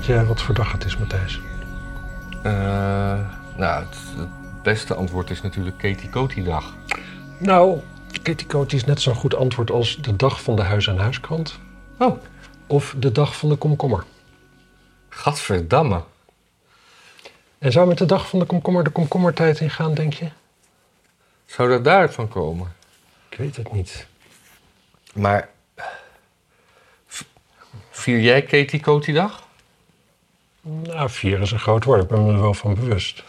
wat, je, wat voor dag het is, Matthijs? Eh, nou, het, het beste antwoord is natuurlijk Katie Coty dag. Nou, Kitty Coty is net zo'n goed antwoord als de dag van de Huis- en Huiskrant. Oh. Of de dag van de komkommer. Gadverdamme. En zou met de dag van de komkommer de komkommertijd ingaan, denk je? Zou dat daarvan komen? Ik weet het niet. Maar vier jij Katie Coty dag? Nou, vier is een groot woord. Ik ben me er wel van bewust.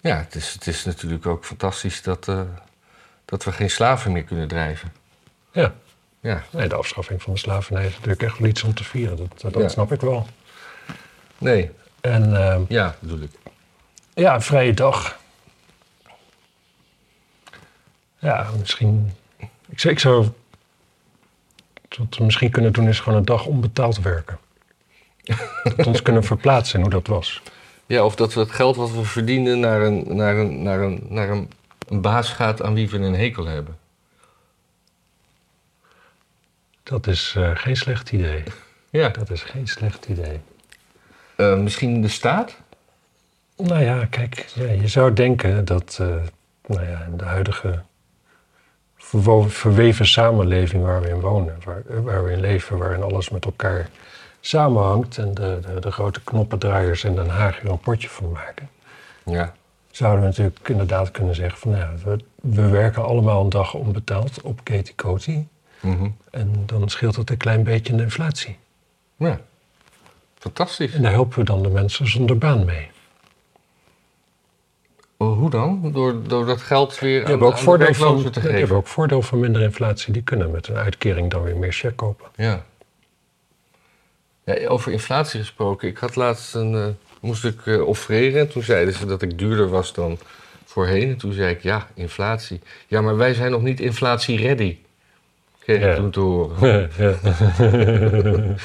Ja, het is, het is natuurlijk ook fantastisch dat, eh, dat we geen slaven meer kunnen drijven. Ja. Ja, Nee, de afschaffing van de slavernij is natuurlijk echt wel iets om te vieren. Dat, dat Ja. snap ik wel. nee, En ehm, ja, bedoel ik. ja, een vrije dag. Ja, misschien... Ik zou, ik zou... Wat we misschien kunnen doen is gewoon een dag onbetaald werken. Dat ons kunnen verplaatsen hoe dat was. Ja, of dat we het geld wat we verdienen naar een, naar een, naar een, naar een, een baas gaat aan wie we een hekel hebben. Dat is eh, geen slecht idee. Ja. Dat is geen slecht idee. Eh, misschien de staat? Nou ja, kijk, ja, je zou denken dat eh, nou ja, in de huidige verweven samenleving waar we in wonen, waar, waar we in leven, waarin alles met elkaar samenhangt en de, de, de grote knoppendraaiers in Den Haag er een potje van maken, Ja. zouden we natuurlijk inderdaad kunnen zeggen van nou ja, we, we werken allemaal een dag onbetaald op Katie Coty Mhm. en dan scheelt het een klein beetje in de inflatie. Ja. Fantastisch. En daar helpen we dan de mensen zonder baan mee. Oh, hoe dan? Door, door dat geld weer Die hebben, ook aan voordeel de van, te die geven? hebben ook voordeel van minder inflatie. Die kunnen met een uitkering dan weer meer check kopen. Ja. Ja. Over inflatie gesproken. Ik had laatst een... eh, moest ik eh offreren. En toen zeiden ze dat ik duurder was dan voorheen. En toen zei ik, ja, inflatie. Ja, maar wij zijn nog niet inflatie-ready. Kreeg Ja. ik toen te horen.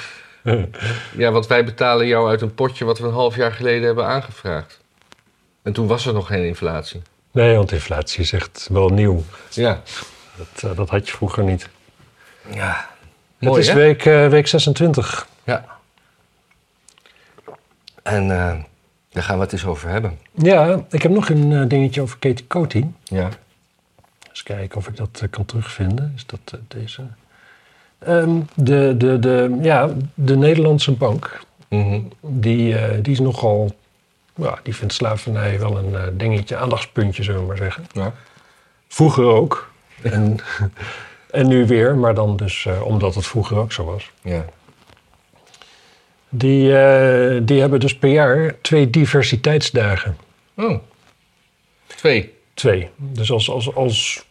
Ja, want wij betalen jou uit een potje wat we een half jaar geleden hebben aangevraagd. En toen was er nog geen inflatie. nee, want inflatie is echt wel nieuw. Ja. Dat, eh, dat had je vroeger niet. Ja. Het is hè? week, eh, week 26. Ja. En eh, daar gaan we het eens over hebben. Ja, ik heb nog een eh, dingetje over Katie Coty. Ja. Eens kijken of ik dat kan terugvinden. Is dat deze? Ehm, de, de, de, ja, de Nederlandse bank, Mhm. die, die is nogal... Ja, die vindt slavernij wel een dingetje, aandachtspuntje, zullen we maar zeggen. ja. Vroeger ook. En, en nu weer, maar dan dus eh, omdat het vroeger ook zo was. Ja. Die, eh, die hebben dus per jaar twee diversiteitsdagen. Oh. Twee. Twee. Dus als, als, als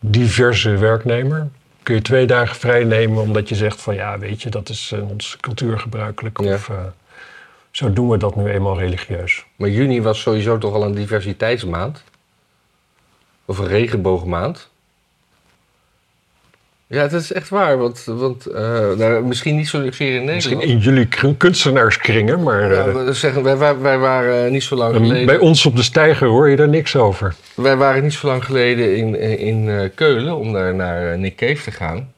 diverse werknemer kun je twee dagen vrij nemen omdat je zegt van ja, weet je, dat is in onze cultuur gebruikelijk. Ja. Of eh, zo doen we dat nu eenmaal religieus. Maar juni was sowieso toch al een diversiteitsmaand? Of een regenboogmaand? Ja, dat is echt waar. Want, want eh, nou, misschien niet zozeer in Nederland. Misschien in jullie kr- kunstenaarskringen, maar Ja, eh, we zeggen, wij, wij, wij waren niet zo lang bij geleden... ons op de stijger hoor je daar niks over. Wij waren niet zo lang geleden in, in eh, Keulen om daar naar eh, Nick Cave te gaan.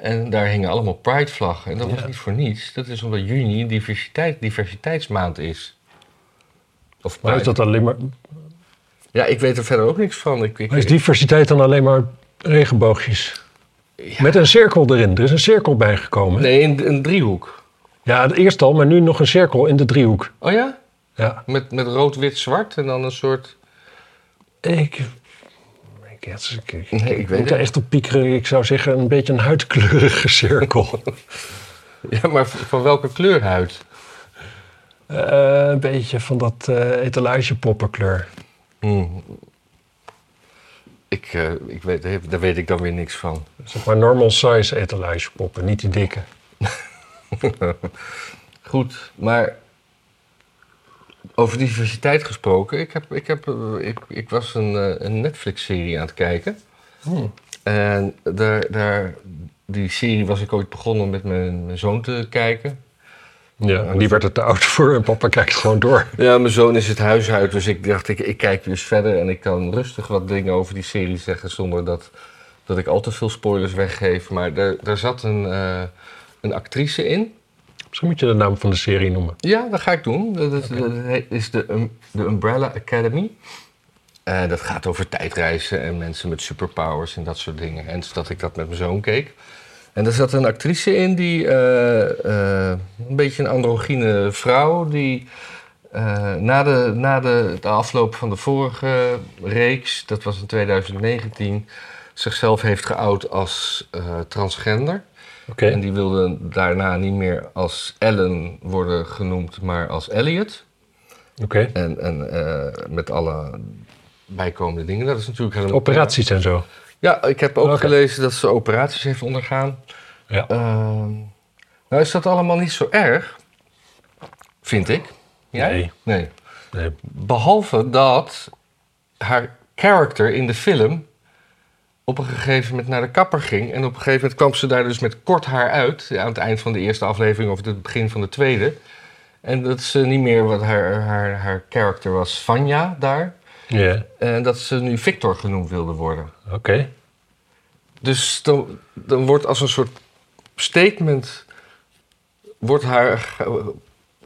En daar hingen allemaal Pride-vlaggen. En dat was niet voor niets. Dat is omdat juni diversiteit, diversiteitsmaand is. Of Maar is dat alleen maar. Ja, ik weet er verder ook niks van. Ik, ik, Maar is diversiteit dan alleen maar regenboogjes? Ja. Met een cirkel erin. Er is een cirkel bijgekomen. Nee, een, een driehoek. Ja, eerst al, maar nu nog een cirkel in de driehoek. Oh ja? Ja. Met, met rood, wit, zwart en dan een soort... Ik. Ik, ik, ik, ik, Nee, ik ik weet moet er echt op piekeren. Ik zou zeggen een beetje een huidkleurige cirkel. Ja, maar van welke kleur huid? Eh, een beetje van dat eh etalagepoppenkleur. Hmm. Ik, eh, ik weet, daar weet ik dan weer niks van. Zeg maar normal size etalagepoppen, niet die dikke. Goed, maar over diversiteit gesproken. Ik, heb, ik, heb, eh, ik, ik was een, eh, een Netflix-serie aan het kijken. Hmm. En daar, daar, die serie was ik ooit begonnen met mijn, mijn zoon te kijken. Ja, en die werd er te oud voor en papa kijkt gewoon door. Ja, mijn zoon is het huis uit, dus ik dacht, ik, ik kijk dus verder en ik kan rustig wat dingen over die serie zeggen zonder dat, dat ik al te veel spoilers weggeef. Maar daar, daar zat een, eh, een actrice in. Misschien moet je de naam van de serie noemen. Ja, dat ga ik doen. Dat is, dat is de, um- de Umbrella Academy. Eh, dat gaat over tijdreizen en mensen met superpowers en dat soort dingen. En dat ik dat met mijn zoon keek. En er zat een actrice in die eh, eh, een beetje een androgyne vrouw die eh, na, de, na de, de afloop van de vorige reeks, dat was in 2019, zichzelf heeft geout als transgender. Oké. En die wilde daarna niet meer als Ellen worden genoemd, maar als Elliot. Oké. En, en met alle bijkomende dingen. Dat is natuurlijk helemaal... Operaties en zo. Ja, ik heb ook gelezen dat ze operaties heeft ondergaan. Ja. Ehm, nou is dat allemaal niet zo erg, vind ik. Jij? Nee. Nee. Nee. Behalve dat haar character in de film op een gegeven moment naar de kapper ging. En op een gegeven moment kwam ze daar dus met kort haar uit. ja, Aan het eind van de eerste aflevering of het begin van de tweede. En dat ze niet meer wat haar, haar, haar character was, Vanja daar. Ja. En dat ze nu Victor genoemd wilde worden. Oké. Dus dan, dan wordt als een soort statement... Wordt haar,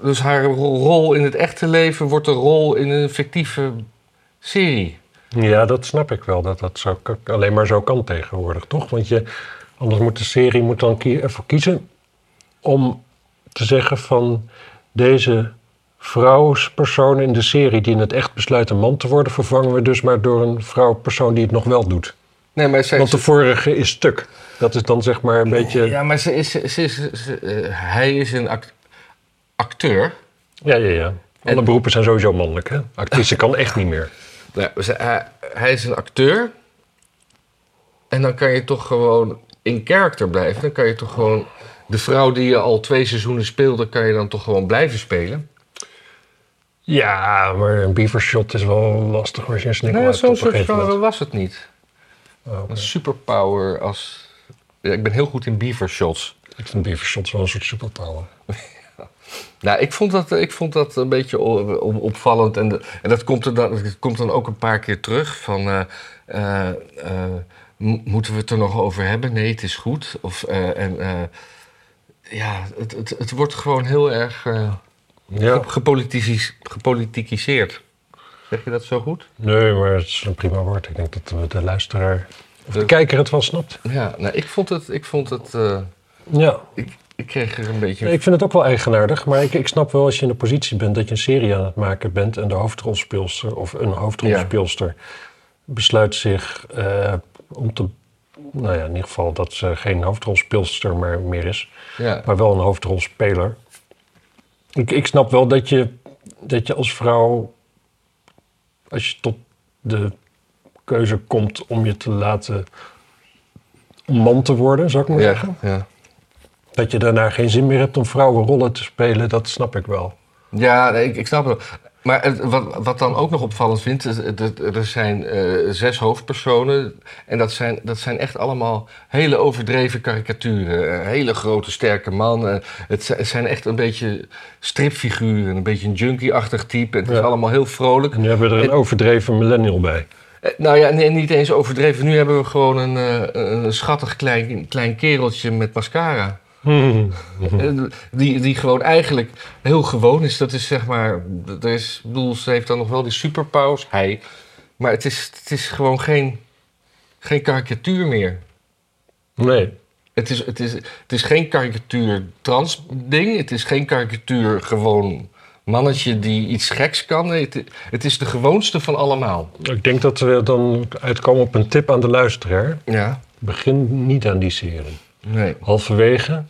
dus haar rol in het echte leven wordt een rol in een fictieve serie. Ja, dat snap ik wel. Dat dat zo, alleen maar zo kan tegenwoordig, toch? Want je, anders moet de serie moet dan ervoor kiezen om te zeggen van deze vrouwspersoon in de serie die in het echt besluit een man te worden, vervangen we dus maar door een vrouwpersoon die het nog wel doet. Nee, maar zij, Want de vorige is stuk. Dat is dan zeg maar een beetje. ja, maar ze is, ze is, ze- eh, hij is een act- acteur. Ja, ja, ja. Alle En- beroepen zijn sowieso mannelijk, hè? Actrice kan echt niet meer. Nou, hij, hij is een acteur. En dan kan je toch gewoon in character blijven. Dan kan je toch gewoon de vrouw die je al twee seizoenen speelde, kan je dan toch gewoon blijven spelen. Ja, maar een beavershot is wel lastig als je een snikkel Nee, hebt zo'n soort genre was het niet. Oh. Een superpower als... Ja, ik ben heel goed in beaver shots. Ik vind beavershots wel een soort superpower. Nou, ik vond dat, ik vond dat een beetje opvallend. En, de- en dat, komt er dan, dat komt dan ook een paar keer terug. Van, eh, eh, eh, mo- moeten we het er nog over hebben? Nee, het is goed. Of, en, ja, het, het, het wordt gewoon heel erg Ja, gepolitikiseerd. Zeg je dat zo goed? nee, maar het is een prima woord. Ik denk dat de, luisteraar of de De- kijker het wel snapt. Ja, nou, ik vond het... Ik, vond het eh, Ja, ik, ik kreeg er een beetje... ik vind het ook wel eigenaardig. Maar ik, ik snap wel als je in de positie bent dat je een serie aan het maken bent... en de hoofdrolspeelster of een hoofdrolspeelster besluit zich eh, om te... Nou ja, in ieder geval dat ze geen hoofdrolspeelster meer is... ja. maar wel een hoofdrolspeler. Ik, ik snap wel dat je, dat je als vrouw, als je tot de keuze komt om je te laten om man te worden, zou ik maar Ja, zeggen. ja. Dat je daarna geen zin meer hebt om vrouwenrollen te spelen, dat snap ik wel. Ja, nee, ik, ik snap het. Maar wat, wat dan ook nog opvallend vindt, er zijn eh, zes hoofdpersonen. En dat zijn, dat zijn echt allemaal hele overdreven karikaturen. Een hele grote, sterke man. Eh, het, zi- het zijn echt een beetje stripfiguren. Een beetje een junkie-achtig type. Het is allemaal heel vrolijk. En nu hebben we er een En- overdreven millennial bij. Eh, Nou ja, nee, niet eens overdreven. Nu hebben we gewoon een, eh, een schattig klein, klein kereltje met mascara. Hmm. Die, die gewoon eigenlijk heel gewoon is. Dat is zeg maar. Er is, bedoel, ze heeft dan nog wel die superpowers. Hij. Maar het is, het is gewoon geen, geen karikatuur meer. Nee, Het is, het, is, het is geen karikatuur trans ding. Het is geen karikatuur gewoon mannetje die iets geks kan. Het, het is de gewoonste van allemaal. ik denk dat we dan uitkomen op een tip aan de luisteraar. Ja. Begin niet aan die serie. Nee. Halverwege,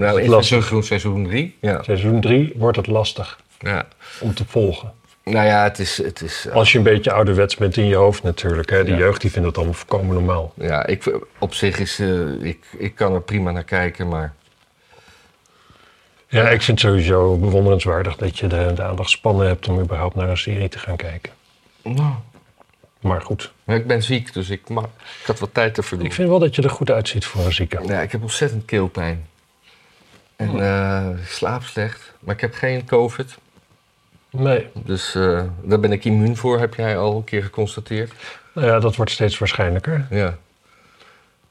Nou, in Lastig. seizoen, seizoen drie. Ja. seizoen 3, wordt het lastig ja. om te volgen. Nou ja, het is. Het is eh, Als je een beetje ouderwets bent in je hoofd natuurlijk. Hè? De Ja. jeugd die vindt het allemaal volkomen normaal. Ja, ik, op zich is. eh, ik, ik kan er prima naar kijken, maar. Ja, ik vind het sowieso bewonderenswaardig dat je de, de aandachtspannen hebt om überhaupt naar een serie te gaan kijken. Nou, Maar goed, ik ben ziek, dus ik, mag, ik had wat tijd te verdoen. ik vind wel dat je er goed uitziet voor een zieke. Ja, ik heb ontzettend keelpijn. En eh, ik slaap slecht. Maar ik heb geen COVID. Nee, Dus eh, daar ben ik immuun voor, heb jij al een keer geconstateerd. nou ja, dat wordt steeds waarschijnlijker. Ja.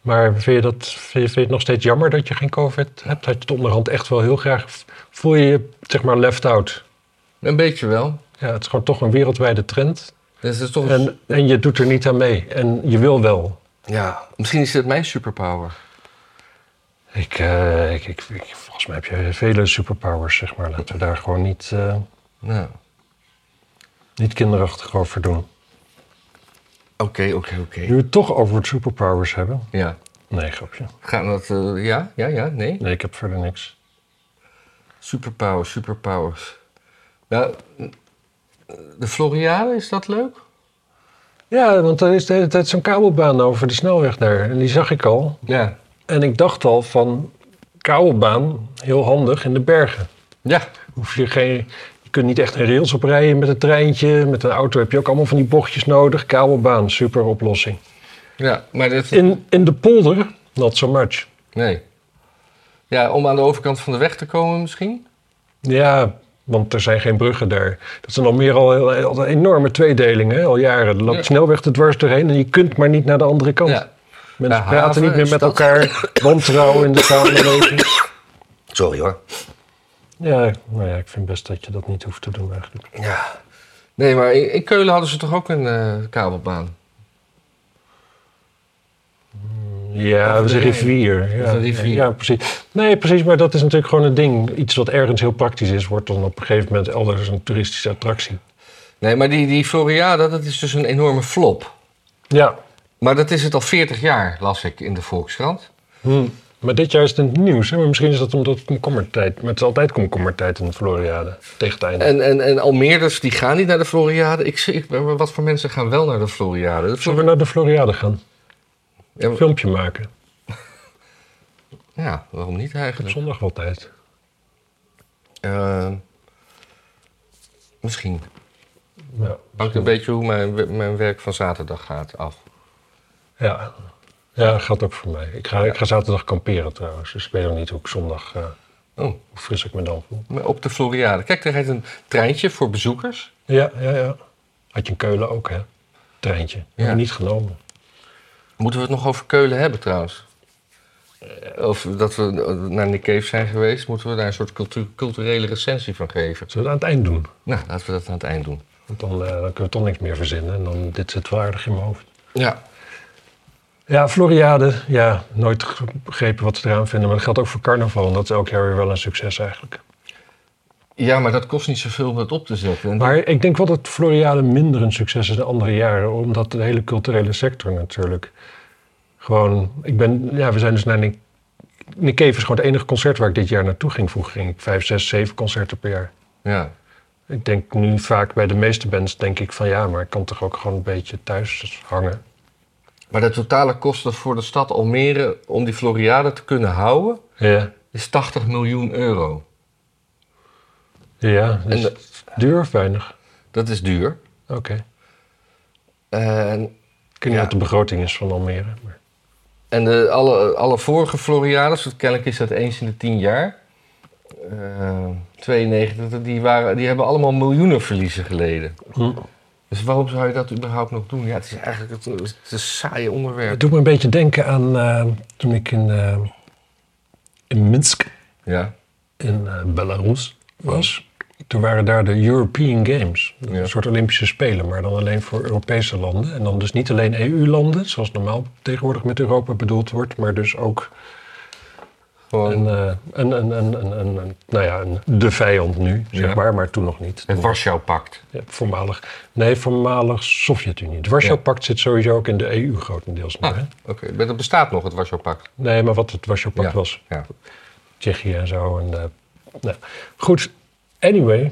Maar vind je, dat, vind, je, vind je het nog steeds jammer dat je geen COVID hebt? Had je het onderhand echt wel heel graag... Voel je je, zeg maar, left out? Een beetje wel. Ja, het is gewoon toch een wereldwijde trend. Dus is toch... En, en je doet er niet aan mee. En je wil wel. Ja, misschien is het mijn superpower. Ik, eh, ik, ik, ik- volgens mij heb je vele superpowers, zeg maar. Laten we daar gewoon niet, eh, Nou, niet kinderachtig over doen. oké, oké, oké. Nu we het toch over het superpowers hebben. Ja. Nee, grapje. Gaan we dat... eh, ja, ja, ja, nee. Nee, ik heb verder niks. Superpowers, superpowers. Nou, de Floriade, is dat leuk? Ja, want er is de hele tijd zo'n kabelbaan over de snelweg daar. En die zag ik al. Ja. En ik dacht al van kabelbaan, heel handig in de bergen. Ja. Hoef je geen... Je kunt niet echt een rails oprijden met een treintje. Met een auto heb je ook allemaal van die bochtjes nodig. Kabelbaan, super oplossing. Ja, maar dat... In, in de polder, not so much. Nee. Ja, om aan de overkant van de weg te komen misschien? Ja, want er zijn geen bruggen daar. Dat zijn al meer al, al een enorme tweedelingen, hè, al jaren. Er loopt Ja. snelweg er dwars doorheen en je kunt maar niet naar de andere kant. Ja. Mensen Ja, praten haven, niet meer met elkaar. Wantrouwen in de samenleving. Sorry hoor. Ja, nou ja, ik vind best dat je dat niet hoeft te doen eigenlijk. Ja. Nee, maar in, in Keulen hadden ze toch ook een eh, kabelbaan? Ja, Of we de- rivier. Ja, rivier. ja, precies. Nee, precies, maar dat is natuurlijk gewoon een ding. Iets wat ergens heel praktisch is, wordt dan op een gegeven moment elders een toeristische attractie. Nee, maar die, die Floriade, dat is dus een enorme flop. Ja, Maar dat is het al 40 jaar, las ik in de Volkskrant. hm. maar dit jaar is het in het nieuws. Hè? Maar misschien is dat omdat het komkommertijd... Maar het is altijd komkommertijd in de Floriade, tegen het einde. En, en, en Almeerders, die gaan niet naar de Floriade. Ik, ik, wat voor mensen gaan wel naar de Floriade? De Zullen we naar de Floriade gaan? Ja, Een filmpje maken. ja, waarom niet Op eigenlijk? zondag wel tijd. Eh, misschien. Ja, Hangt een beetje hoe mijn, mijn werk van zaterdag gaat af. Ja. ja dat geldt ook voor mij. Ik ga, ik ga zaterdag kamperen trouwens. Dus ik weet ook niet hoe ik zondag... eh, Oh, hoe fris ik me dan voel. maar op de Floriade. Kijk, er rijdt een treintje voor bezoekers. Ja, ja, ja. Had je in Keulen ook, hè? Treintje. Hebben Ja. we niet genomen. Moeten we het nog over Keulen hebben trouwens? Eh, Of dat we naar Nick Cave zijn geweest, moeten we daar een soort cultu- culturele recensie van geven. Zullen we het aan het eind doen? Nou, laten we dat aan het eind doen. Want dan, eh, dan kunnen we toch niks meer verzinnen. En dan, dit zit wel aardig in mijn hoofd. Ja. Ja, Floriade. Ja, nooit begrepen wat ze eraan vinden. Maar dat geldt ook voor carnaval. En dat is elk jaar weer wel een succes eigenlijk. ja, maar dat kost niet zoveel om het op te zetten. En Maar ik denk wel dat Floriade minder een succes is dan andere jaren. Omdat de hele culturele sector natuurlijk gewoon... Ik ben, ja, we zijn dus naar Nick, Nick Cave is gewoon het enige concert waar ik dit jaar naartoe ging. Vroeger ging ik vijf, zes, zeven concerten per jaar. Ja. Ik denk nu vaak bij de meeste bands denk ik van ja, maar ik kan toch ook gewoon een beetje thuis hangen. Maar de totale kosten voor de stad Almere om die Floriade te kunnen houden, Ja, is 80 miljoen euro. ja dus En de- duur of weinig? Dat is duur. Oké. En, Ik weet niet Ja. wat de begroting is van Almere. Maar... en de, alle, alle vorige Floriades, want kennelijk is dat eens in de 10 jaar. eh 92, die, waren, die hebben allemaal miljoenen verliezen geleden. Hm. Dus waarom zou je dat überhaupt nog doen? Ja, het is eigenlijk het, het is een saaie onderwerp. Het doet me een beetje denken aan eh, toen ik in, eh, in Minsk Ja. in eh, Belarus was. Toen waren daar de European Games. Ja. Een soort Olympische Spelen, maar dan alleen voor Europese landen. En dan dus niet alleen EU-landen, zoals normaal tegenwoordig met Europa bedoeld wordt, maar dus ook Gewoon een, eh, een, een, een, een, nou ja, een, de vijand nu, zeg maar, maar toen nog niet. het Warschau-pact. Voormalig, nee, voormalig Sovjet-Unie. Het Warschau-pact zit sowieso ook in de EU grotendeels. Ah, oké. Maar dat bestaat nog, het Warschau-pact. Nee, maar wat het Warschau-pact was. Ja. Tsjechië en zo. En, eh, nou. Goed, anyway.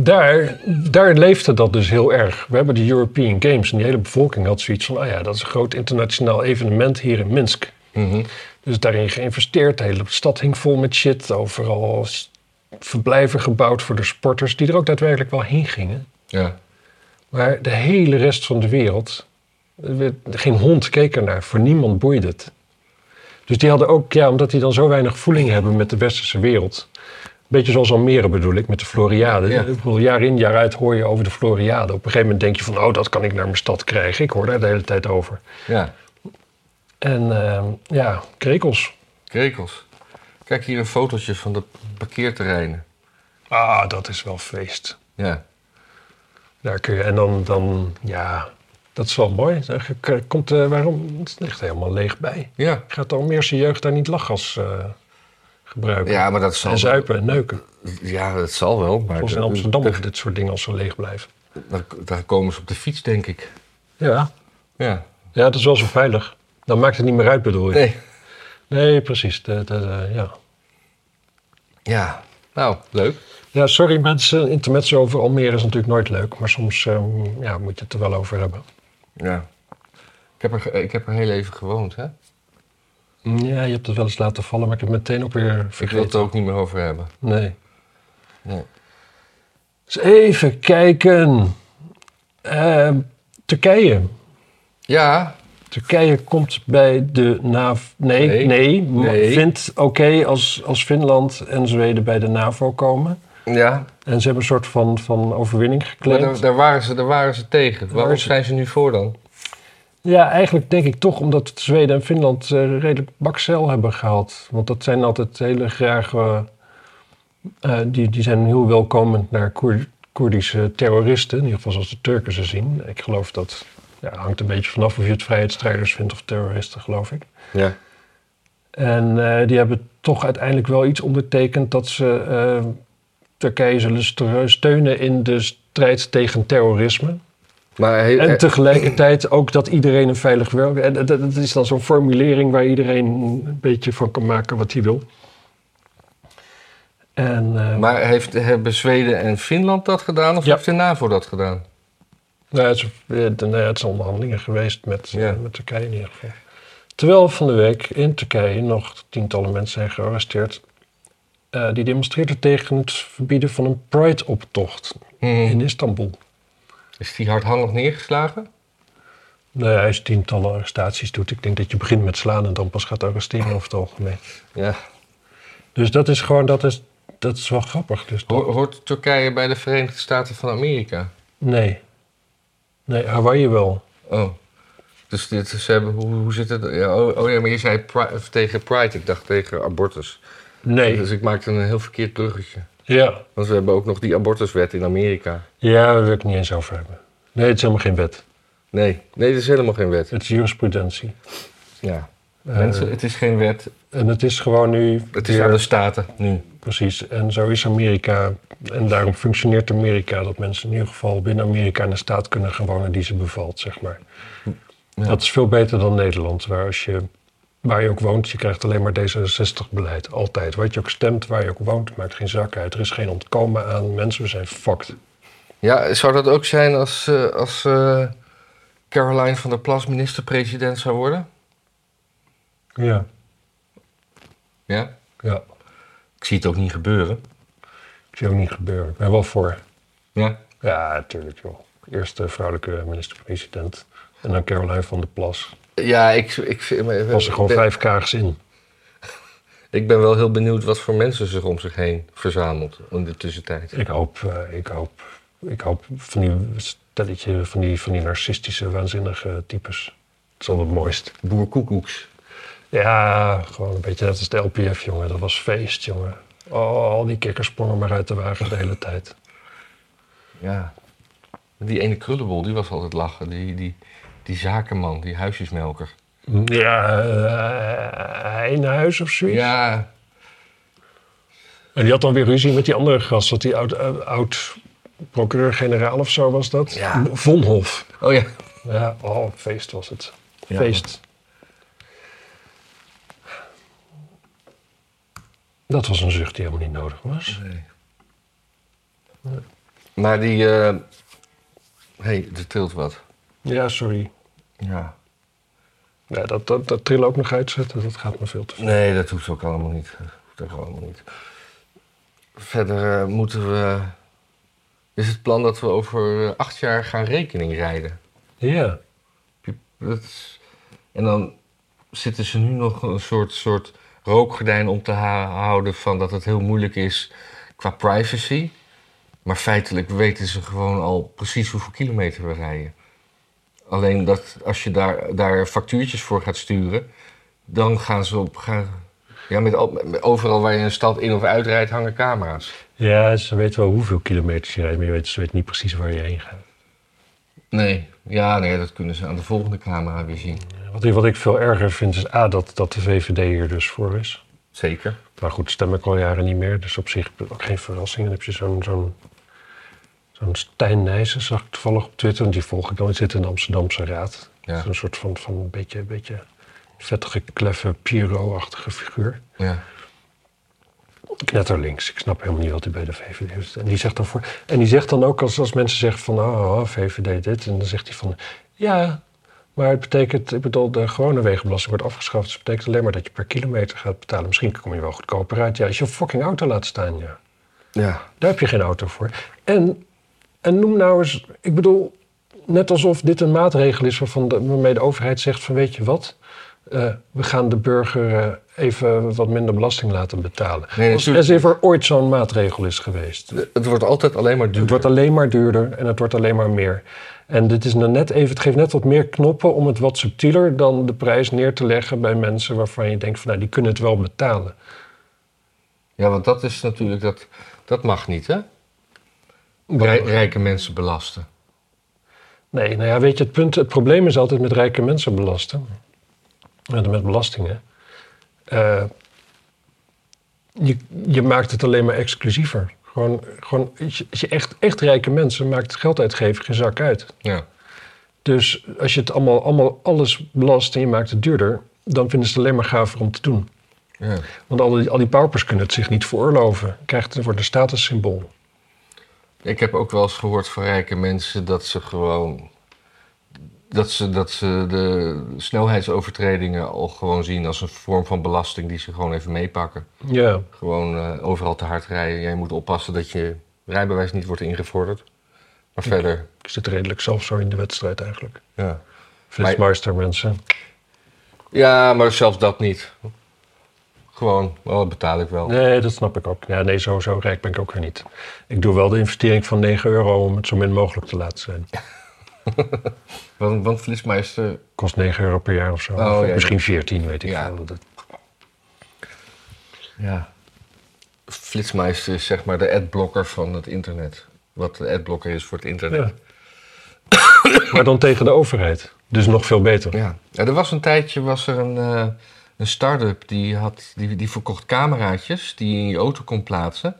Daar, daar leefde dat dus heel erg. We hebben de European Games en die hele bevolking had zoiets van... oh ja, dat is een groot internationaal evenement hier in Minsk. Mhm. Dus daarin geïnvesteerd. De hele stad hing vol met shit. Overal verblijven gebouwd voor de sporters... die er ook daadwerkelijk wel heen gingen. Ja. Maar de hele rest van de wereld, er geen hond keek ernaar, voor niemand boeide het. Dus die hadden ook, ja, omdat die dan zo weinig voeling hebben met de westerse wereld, Beetje zoals Almere bedoel ik, met de Floriade. Ja. Ik bedoel, jaar in, jaar uit hoor je over de Floriade. Op een gegeven moment denk je van, oh, dat kan ik naar mijn stad krijgen. Ik hoor daar de hele tijd over. Ja, En ehm, ja, krekels. krekels. Kijk hier een fotootje van de parkeerterreinen. Ah, dat is wel feest. Ja, Daar kun je, en dan, dan, ja, dat is wel mooi. Komt, eh, waarom, het ligt helemaal leeg bij. ja. Gaat de Almeerse jeugd daar niet lachgas eh, gebruiken? ja maar dat zal en zuipen en neuken. Ja, dat zal wel. Maar Zoals in Amsterdam of dit soort dingen als ze leeg blijven. daar, daar komen ze op de fiets, denk ik. Ja. Ja. Ja, dat is wel zo veilig. Dan maakt het niet meer uit, bedoel je? Nee. Nee, precies. De, de, de- ja. Ja. Nou, leuk. ja, sorry mensen. Intermezzo over Almere is natuurlijk nooit leuk. Maar soms ehm, ja, moet je het er wel over hebben. Ja. Ik heb er, ik heb er heel even gewoond, hè? Ja, je hebt het wel eens laten vallen, maar ik heb het meteen ook weer Ik wil het vergeten. er ook niet meer over hebben. Nee. Nee. Dus even kijken. Ehm, Turkije. Ja, Turkije komt bij de NAVO. Nee, Nee. nee. Nee. Vindt oké als, als Finland en Zweden bij de NAVO komen. ja. En ze hebben een soort van, van overwinning Maar geclaimd. daar, daar, waren ze, daar waren ze tegen. Waarom zijn ze nu voor dan? Ja, eigenlijk denk ik toch omdat Zweden en Finland eh, redelijk bakcel hebben gehaald. Want dat zijn altijd hele graag... eh, eh, die, die zijn heel welkomend naar Koer- Koerdische terroristen. In ieder geval zoals de Turken ze zien. Ik geloof dat... Ja, hangt een beetje vanaf of je het vrijheidsstrijders vindt of terroristen, geloof ik. Ja. En die hebben toch uiteindelijk wel iets ondertekend dat ze Turkije zullen st- steunen in de strijd tegen terrorisme. Maar En tegelijkertijd ook dat iedereen een veilig werk. En dat, dat is dan zo'n formulering waar iedereen een beetje van kan maken wat hij wil. En eh, maar heeft, hebben Zweden en Finland dat gedaan of Ja. heeft de NAVO dat gedaan? nou, het, is, de- nou ja, het zijn onderhandelingen geweest met, eh, Ja. met Turkije in ieder geval. Terwijl van de week in Turkije nog tientallen mensen zijn gearresteerd. eh, die demonstreerden tegen het verbieden van een Pride-optocht in Istanbul. Is die hardhandig neergeslagen? Nou ja, als je tientallen arrestaties doet, ik denk dat je begint met slaan en dan pas gaat arresteren over het algemeen. Ja. Dus dat is gewoon, dat is, dat is wel grappig. Dus dat- Ho- hoort Turkije bij de Verenigde Staten van Amerika? nee. Nee, Hawaii wel. Oh. Dus dit, ze hebben, hoe, hoe zit het? Ja, oh, oh ja, maar je zei pri- tegen Pride, ik dacht tegen abortus. Nee. Dus ik maakte een heel verkeerd bruggetje. Ja. Want we hebben ook nog die abortuswet in Amerika. Ja, daar wil ik het niet eens over hebben. Nee, het is helemaal geen wet. Nee, nee, dat is helemaal geen wet. Het is jurisprudentie. Ja. Eh, Mensen, het is geen wet. En het is gewoon nu... Het is weer- aan de staten nu. Precies. En zo is Amerika. En daarom functioneert Amerika. Dat mensen in ieder geval binnen Amerika in een staat kunnen gaan wonen die ze bevalt, zeg maar. Ja. Dat is veel beter dan Nederland. Waar als je... Waar je ook woont, je krijgt alleen maar D66-beleid. Altijd. Wat je ook stemt, waar je ook woont, maakt geen zak uit. Er is geen ontkomen aan. Mensen we zijn fucked. Ja, zou dat ook zijn als, eh, als eh, Caroline van der Plas minister-president zou worden? Ja. Ja. Ja. Ik zie het ook niet gebeuren. Ik zie ook niet gebeuren. Ik ben wel voor. Ja. Ja, natuurlijk joh. Eerst de vrouwelijke minister-president. En dan Caroline van der Plas. Ja, ik, ik, vind- Was er gewoon vijf kaags in. ik ben wel heel benieuwd wat voor mensen zich om zich heen verzamelt in de tussentijd. Ik hoop, eh, ik hoop, ik hoop van die stelletje, van die, van die narcistische, waanzinnige types. Dat is wel het mooist. Boerkoekoeks. Ja, gewoon een beetje net als de LPF, jongen. Dat was feest, jongen. Oh, al die kikkers sprongen maar uit de wagen de hele tijd. Ja. Die ene krullenbol, die was altijd lachen. Die, die, die zakenman, die huisjesmelker. Ja, uh, Eijnhuis of zoiets. Ja, En die had dan weer ruzie met die andere gast. Dat die oud, eh, oud procureur-generaal of zo was dat. Ja. Vonhof. oh ja. Ja, oh, feest was het. Ja. Feest. Dat was een zucht die helemaal niet nodig was. Maar die... eh hey, er trilt wat. Ja, sorry. Ja. Ja, dat, dat, dat trillen ook nog uitzetten, dat gaat me veel te veel. Nee, dat hoeft ook allemaal niet. Dat hoeft ook allemaal niet. Verder eh, moeten we... Is het plan dat we over eh, acht jaar gaan rekening rijden? Ja. Dat is- en dan zitten ze nu nog een soort, soort rookgordijn om te houden van dat het heel moeilijk is qua privacy. Maar feitelijk weten ze gewoon al precies hoeveel kilometer we rijden. Alleen dat als je daar, daar factuurtjes voor gaat sturen, dan gaan ze op. Gaan, ja, met, al- met- overal waar je een stad in of uitrijdt hangen camera's. Ja, ze weten wel hoeveel kilometers je rijdt, maar je weet, ze weten niet precies waar je heen gaat. Nee, ja, nee, dat kunnen ze aan de volgende camera weer zien. Wat, ik- wat ik veel erger vind is A, dat, dat de VVD hier dus voor is. Zeker. Maar goed, stem ik al jaren niet meer, dus op zich ook geen verrassing. Dan heb je zo'n zo'n zo'n Stijn Nijssen, zag ik toevallig op Twitter, want die volg ik dan. Die zit in de Amsterdamse Raad. Ja. Zo'n soort van, van een beetje, beetje vettige, kleffe, Piro-achtige figuur. Ja. Knetterlinks. Ik snap helemaal niet wat hij bij de VVD is. En die zegt dan, voor, en die zegt dan ook als, als mensen zeggen van, oh, oh, VVD dit. En dan zegt hij van, ja, maar het betekent, ik bedoel, de gewone wegenbelasting wordt afgeschaft. Dus het betekent alleen maar dat je per kilometer gaat betalen. Misschien kom je wel goedkoper uit. Ja, als je een fucking auto laat staan, ja. Ja. Daar heb je geen auto voor. En, en noem nou eens, ik bedoel, net alsof dit een maatregel is waarvan de, waarmee de overheid zegt van weet je wat, Eh, we gaan de burger eh, even wat minder belasting laten betalen. Nee, Als, als er ooit zo'n maatregel is geweest. Het wordt altijd alleen maar duurder. Het wordt alleen maar duurder en het wordt alleen maar meer. En dit is nou net even, het geeft net wat meer knoppen om het wat subtieler dan de prijs neer te leggen bij mensen waarvan je denkt van nou die kunnen het wel betalen. Ja, want dat is natuurlijk, dat, dat mag niet, hè? Rij- rijke mensen belasten. Nee, nou ja, weet je, het, punt, het probleem is altijd met rijke mensen belasten. Met, met belastingen. Eh, je, je maakt het alleen maar exclusiever. Gewoon, gewoon als je, als je echt, echt rijke mensen maakt het geld uitgeven geen zak uit. Ja. Dus als je het allemaal, allemaal alles belast en je maakt het duurder, dan vinden ze het alleen maar gaver om te doen. ja. Want al die, al die paupers kunnen het zich niet veroorloven. Krijgt het wordt een statussymbool. Ik heb ook wel eens gehoord van rijke mensen dat ze gewoon. Dat ze, dat ze de snelheidsovertredingen al gewoon zien als een vorm van belasting die ze gewoon even meepakken. Ja, Gewoon eh, overal te hard rijden. Jij moet oppassen dat je rijbewijs niet wordt ingevorderd. Maar verder, ik zit redelijk zelf zo in de wedstrijd eigenlijk. ja. Flitsmeister mensen. Ja, maar zelfs dat niet. Gewoon, wel, dat betaal ik wel. Nee, dat snap ik ook. Ja, nee, zo, zo rijk ben ik ook weer niet. Ik doe wel de investering van 9 euro om het zo min mogelijk te laten zijn. Want, want Flitsmeister, Kost 9 euro per jaar of zo. Oh, Of ja, misschien 14, weet ik Ja. veel. Dat- ja. Flitsmeister is zeg maar de adblocker van het internet. Wat de adblocker is voor het internet. Ja. maar dan tegen de overheid. Dus nog veel beter. Ja. Ja, er was een tijdje was er een, eh, een start-up die, had, die, die verkocht cameraatjes die je in je auto kon plaatsen.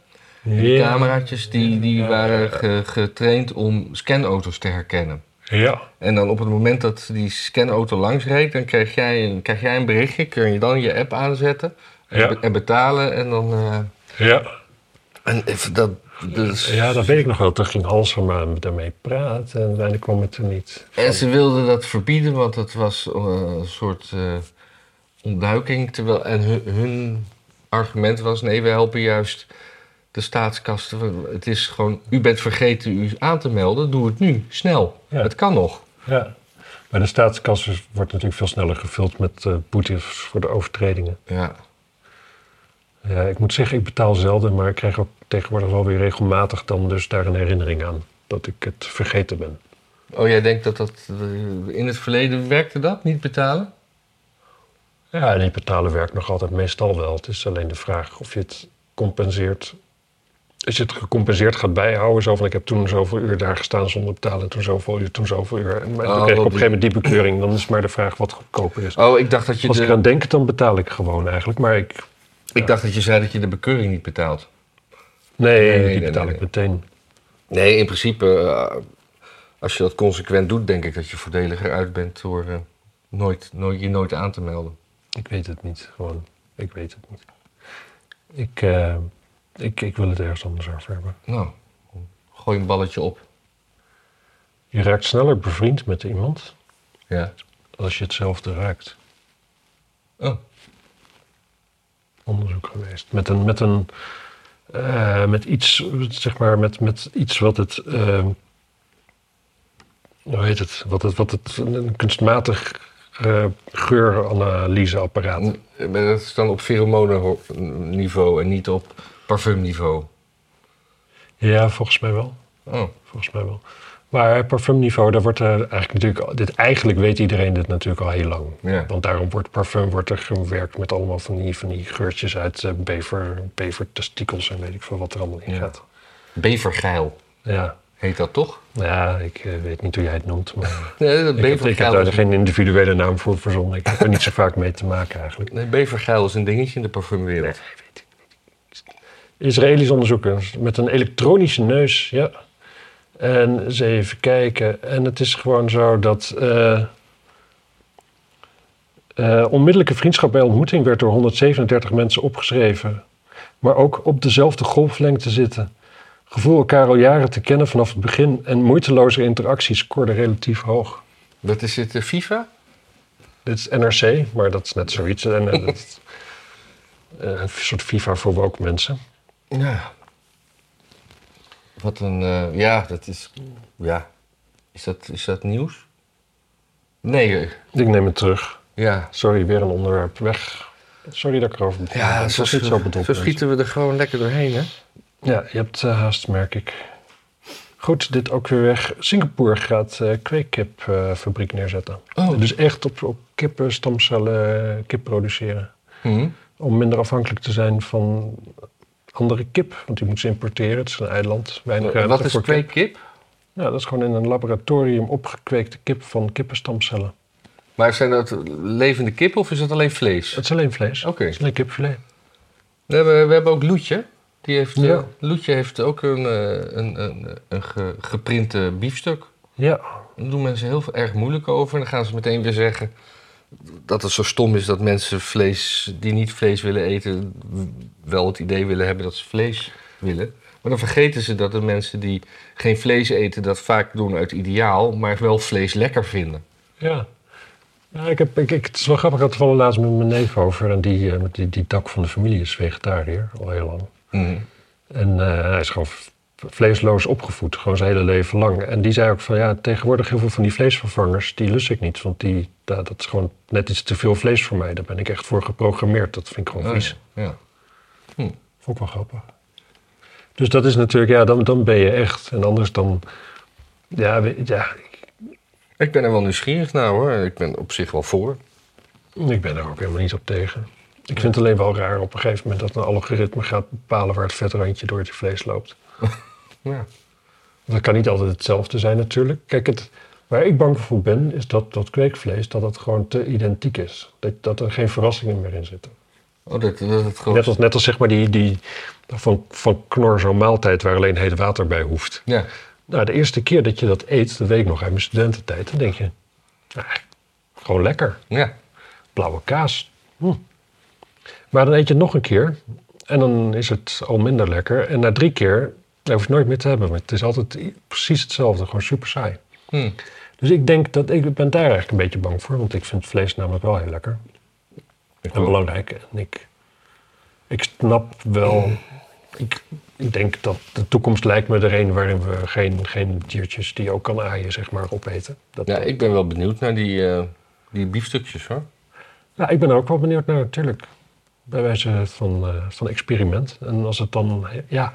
En die cameraatjes die, die waren ge- getraind om scanauto's te herkennen. Ja. En dan op het moment dat die scanauto langs reed, dan krijg jij een, krijg jij een berichtje. Kun je dan je app aanzetten en, Ja. be- en betalen. En dan. eh, Ja. en dat, dus, ja, dat weet ik nog wel. Toen ging Halsema daarmee praten en uiteindelijk kwam het er niet. van. En ze wilden dat verbieden, want het was eh, een soort eh, ontduiking. Terwijl, en hun, hun argument was: nee, we helpen juist de staatskasten. Het is gewoon, u bent vergeten u aan te melden, doe het nu, snel. Ja. Het kan nog. Ja. Maar de staatskas is- wordt natuurlijk veel sneller gevuld met eh boetes voor de overtredingen. Ja. Ja, ik moet zeggen, ik betaal zelden, maar ik krijg ook tegenwoordig wel weer regelmatig dan dus daar een herinnering aan. Dat ik het vergeten ben. Oh, jij denkt dat dat eh, in het verleden werkte dat, niet betalen? Ja, en die betalen werkt nog altijd meestal wel. Het is alleen de vraag of je het compenseert. Als je het gecompenseerd gaat bijhouden, zo van ik heb toen zoveel uur daar gestaan zonder betalen, en toen zoveel uur, toen zoveel uur. En maar Oh, dan krijg ik op een gegeven moment die bekeuring. Dan is maar de vraag wat goedkoper is. Oh, ik dacht dat je, Als ik de, eraan denk, dan betaal ik gewoon eigenlijk. Maar ik, ik dacht dat je zei dat je de bekeuring niet betaalt. nee, Nee, die betaal nee, ik meteen. Nee, in principe, eh, als je dat consequent doet, denk ik dat je voordeliger uit bent door eh, nooit, nooit, je nooit aan te melden. Ik weet het niet, gewoon. Ik weet het niet. Ik, eh, ik, ik wil het ergens anders over hebben. Nou, gooi een balletje op. Je raakt sneller bevriend met iemand Ja. als je hetzelfde raakt. Oh, Onderzoek geweest. Met een, met een, eh, met iets, zeg maar, met, met iets wat het, eh, hoe heet het, wat het, wat het, een kunstmatig eh, geuranalyseapparaat. maar dat is dan op pheromonenniveau en niet op parfumniveau. Ja, volgens mij wel. Oh, Volgens mij wel. Maar parfumniveau, daar wordt er eigenlijk natuurlijk... Dit, eigenlijk weet iedereen dit natuurlijk al heel lang. ja. Want daarom wordt parfum wordt er gewerkt met allemaal van die, van die geurtjes uit eh, bever, bevertestikels en weet ik veel wat er allemaal in Ja. gaat. Bevergeil Ja, heet dat toch? ja ik eh, weet niet hoe jij het noemt, maar Nee, dat ik, heb, ik heb daar is, geen individuele naam voor verzonnen. Ik heb er niet zo vaak mee te maken eigenlijk. nee, bevergeil is een dingetje in de parfumwereld. Israëlisch onderzoekers met een elektronische neus, ja. En eens even kijken. En het is gewoon zo dat... eh, eh, onmiddellijke vriendschap bij ontmoeting werd door 137 mensen opgeschreven. Maar ook op dezelfde golflengte zitten. Gevoel elkaar al jaren te kennen vanaf het begin. En moeiteloze interacties scoorden relatief hoog. Dat is het eh, FIFA? Dit is NRC, maar dat is net zoiets. En, eh, dat eh, een soort FIFA voor woke mensen. Ja. Wat een, ja, dat is, ja. Is dat, is dat nieuws? Nee, Ik neem het terug. ja. Sorry, weer een onderwerp weg. Sorry dat ik erover begon. Ja, zo, zo schieten we er gewoon lekker doorheen, hè? Ja, je hebt eh, haast, merk ik. Goed, dit ook weer weg. Singapore gaat eh kweekkipfabriek neerzetten. Oh. Dus echt op, op kippen, stamcellen, eh, kip produceren. Hm. Om minder afhankelijk te zijn van andere kip. Want die moeten ze importeren. Het is een eiland. Weinig ruimte Wat is kip. kweekkip? Ja, dat is gewoon in een laboratorium opgekweekte kip van kippenstamcellen. Maar zijn dat levende kip of is dat alleen vlees? Het is alleen vlees. Oké. Het is alleen kipfilet. We hebben, we hebben ook Loetje. Die heeft, eh, Ja. Loetje heeft ook een, eh, een, een, een ge- geprinte biefstuk. Ja, Daar doen mensen heel veel, erg moeilijk over. En dan gaan ze meteen weer zeggen dat het zo stom is dat mensen vlees die niet vlees willen eten, wel het idee willen hebben dat ze vlees willen. Maar dan vergeten ze dat de mensen die geen vlees eten dat vaak doen uit ideaal, maar wel vlees lekker vinden. Ja. ja ik heb, ik, ik, het is wel grappig, ik had het toevallig laatst met mijn neef over. En die, eh, met die, die tak van de familie is vegetariër, al heel lang. En eh, hij is gewoon vleesloos opgevoed, gewoon zijn hele leven lang. En die zei ook van, ja, tegenwoordig heel veel van die vleesvervangers, die lust ik niet. Want die, dat is gewoon net iets te veel vlees voor mij. Daar ben ik echt voor geprogrammeerd. Dat vind ik gewoon Oh, vies. ja. Vond ik wel grappig. Dus dat is natuurlijk, ja, dan, dan ben je echt. En anders dan, ja, ja, Ik ben er wel nieuwsgierig naar hoor. Ik ben op zich wel voor. Ik ben er ook helemaal niet op tegen. Ik vind het alleen wel raar op een gegeven moment dat een algoritme gaat bepalen waar het vetrandje door het vlees loopt. Ja. Dat kan niet altijd hetzelfde zijn natuurlijk. Kijk, het, waar ik bang voor ben is dat dat kweekvlees dat het gewoon te identiek is. Dat, dat er geen verrassingen meer in zitten. Oh, dat, dat als, net als zeg maar die, die van, van Knor zo'n maaltijd waar alleen heet water bij hoeft. Ja. Nou, de eerste keer dat je dat eet, dat weet ik nog uit mijn studententijd, dan denk je, ah, gewoon lekker. Ja. blauwe kaas. Hm. Maar dan eet je het nog een keer en dan is het al minder lekker. En na drie keer hoef je het nooit meer te hebben. Want het is altijd precies hetzelfde, gewoon super saai. Hm. Dus ik denk dat ik ben daar eigenlijk een beetje bang voor. Want ik vind vlees namelijk wel heel lekker Ik en belangrijk. En ik, ik snap wel... Ik, ik denk dat de toekomst lijkt me er een waarin we geen, geen diertjes die je ook kan aaien, zeg maar, opeten. Dat, Ja, ik ben wel benieuwd naar die, eh, die biefstukjes hoor. Ja, ik ben er ook wel benieuwd naar, natuurlijk. Bij wijze van, eh, van experiment. En als het dan, ja...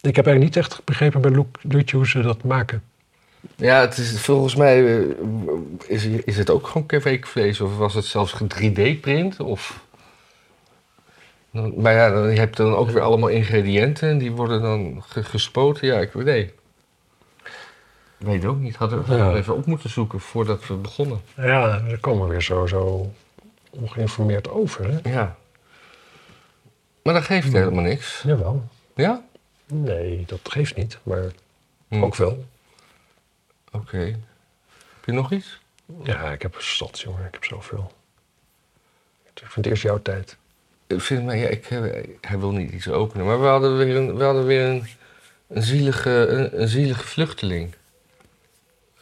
Ik heb eigenlijk niet echt begrepen bij Loetje hoe ze dat maken. Ja, het is, volgens mij eh, is, is het ook gewoon kweekvlees of was het zelfs 3D-print? Of... Maar ja, dan, je hebt dan ook weer allemaal ingrediënten en die worden dan ge- gespoten. Ja, ik weet niet. Ik weet ook niet. Hadden we Ja. even op moeten zoeken voordat we begonnen. Ja, daar komen we weer zo, zo ongeïnformeerd over, hè? Ja. Maar dat geeft helemaal niks. Jawel. Ja? Nee, dat geeft niet, maar Hm. ook wel. Oké. Heb je nog iets? Ja, ik heb zat, jongen. Ik heb zoveel. Ik vind het eerst jouw tijd. Ik vind, maar ja, ik, hij wil niet iets openen. Maar we hadden weer een, we hadden weer een, een, zielige, een, een zielige vluchteling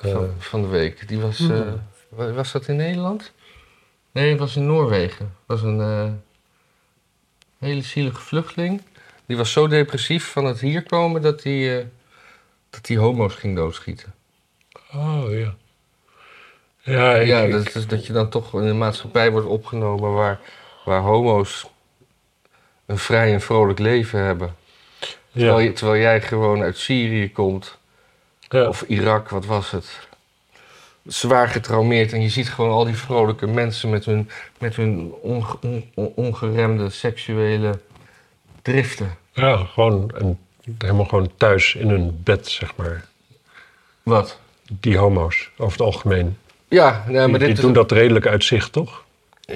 Eh, van, van de week. Die was, Hmm. eh, wa- was dat in Nederland? Nee, het was in Noorwegen. Het was een eh, hele zielige vluchteling. Die was zo depressief van het hier komen dat hij eh, dat hij homo's ging doodschieten. oh, ja. Ja, ik, ja, dat, is dat je dan toch in een maatschappij wordt opgenomen waar, waar homo's een vrij en vrolijk leven hebben. Terwijl, Ja. je- terwijl jij gewoon uit Syrië komt, Ja. of Irak, wat was het? Zwaar getraumeerd en je ziet gewoon al die vrolijke mensen met hun, met hun onge- on- on- ongeremde seksuele driften. ja, gewoon een, helemaal gewoon thuis in hun bed, zeg maar. Wat? Die homo's, over het algemeen. Ja, nee, maar die dit is doen dat redelijk uit zich, toch?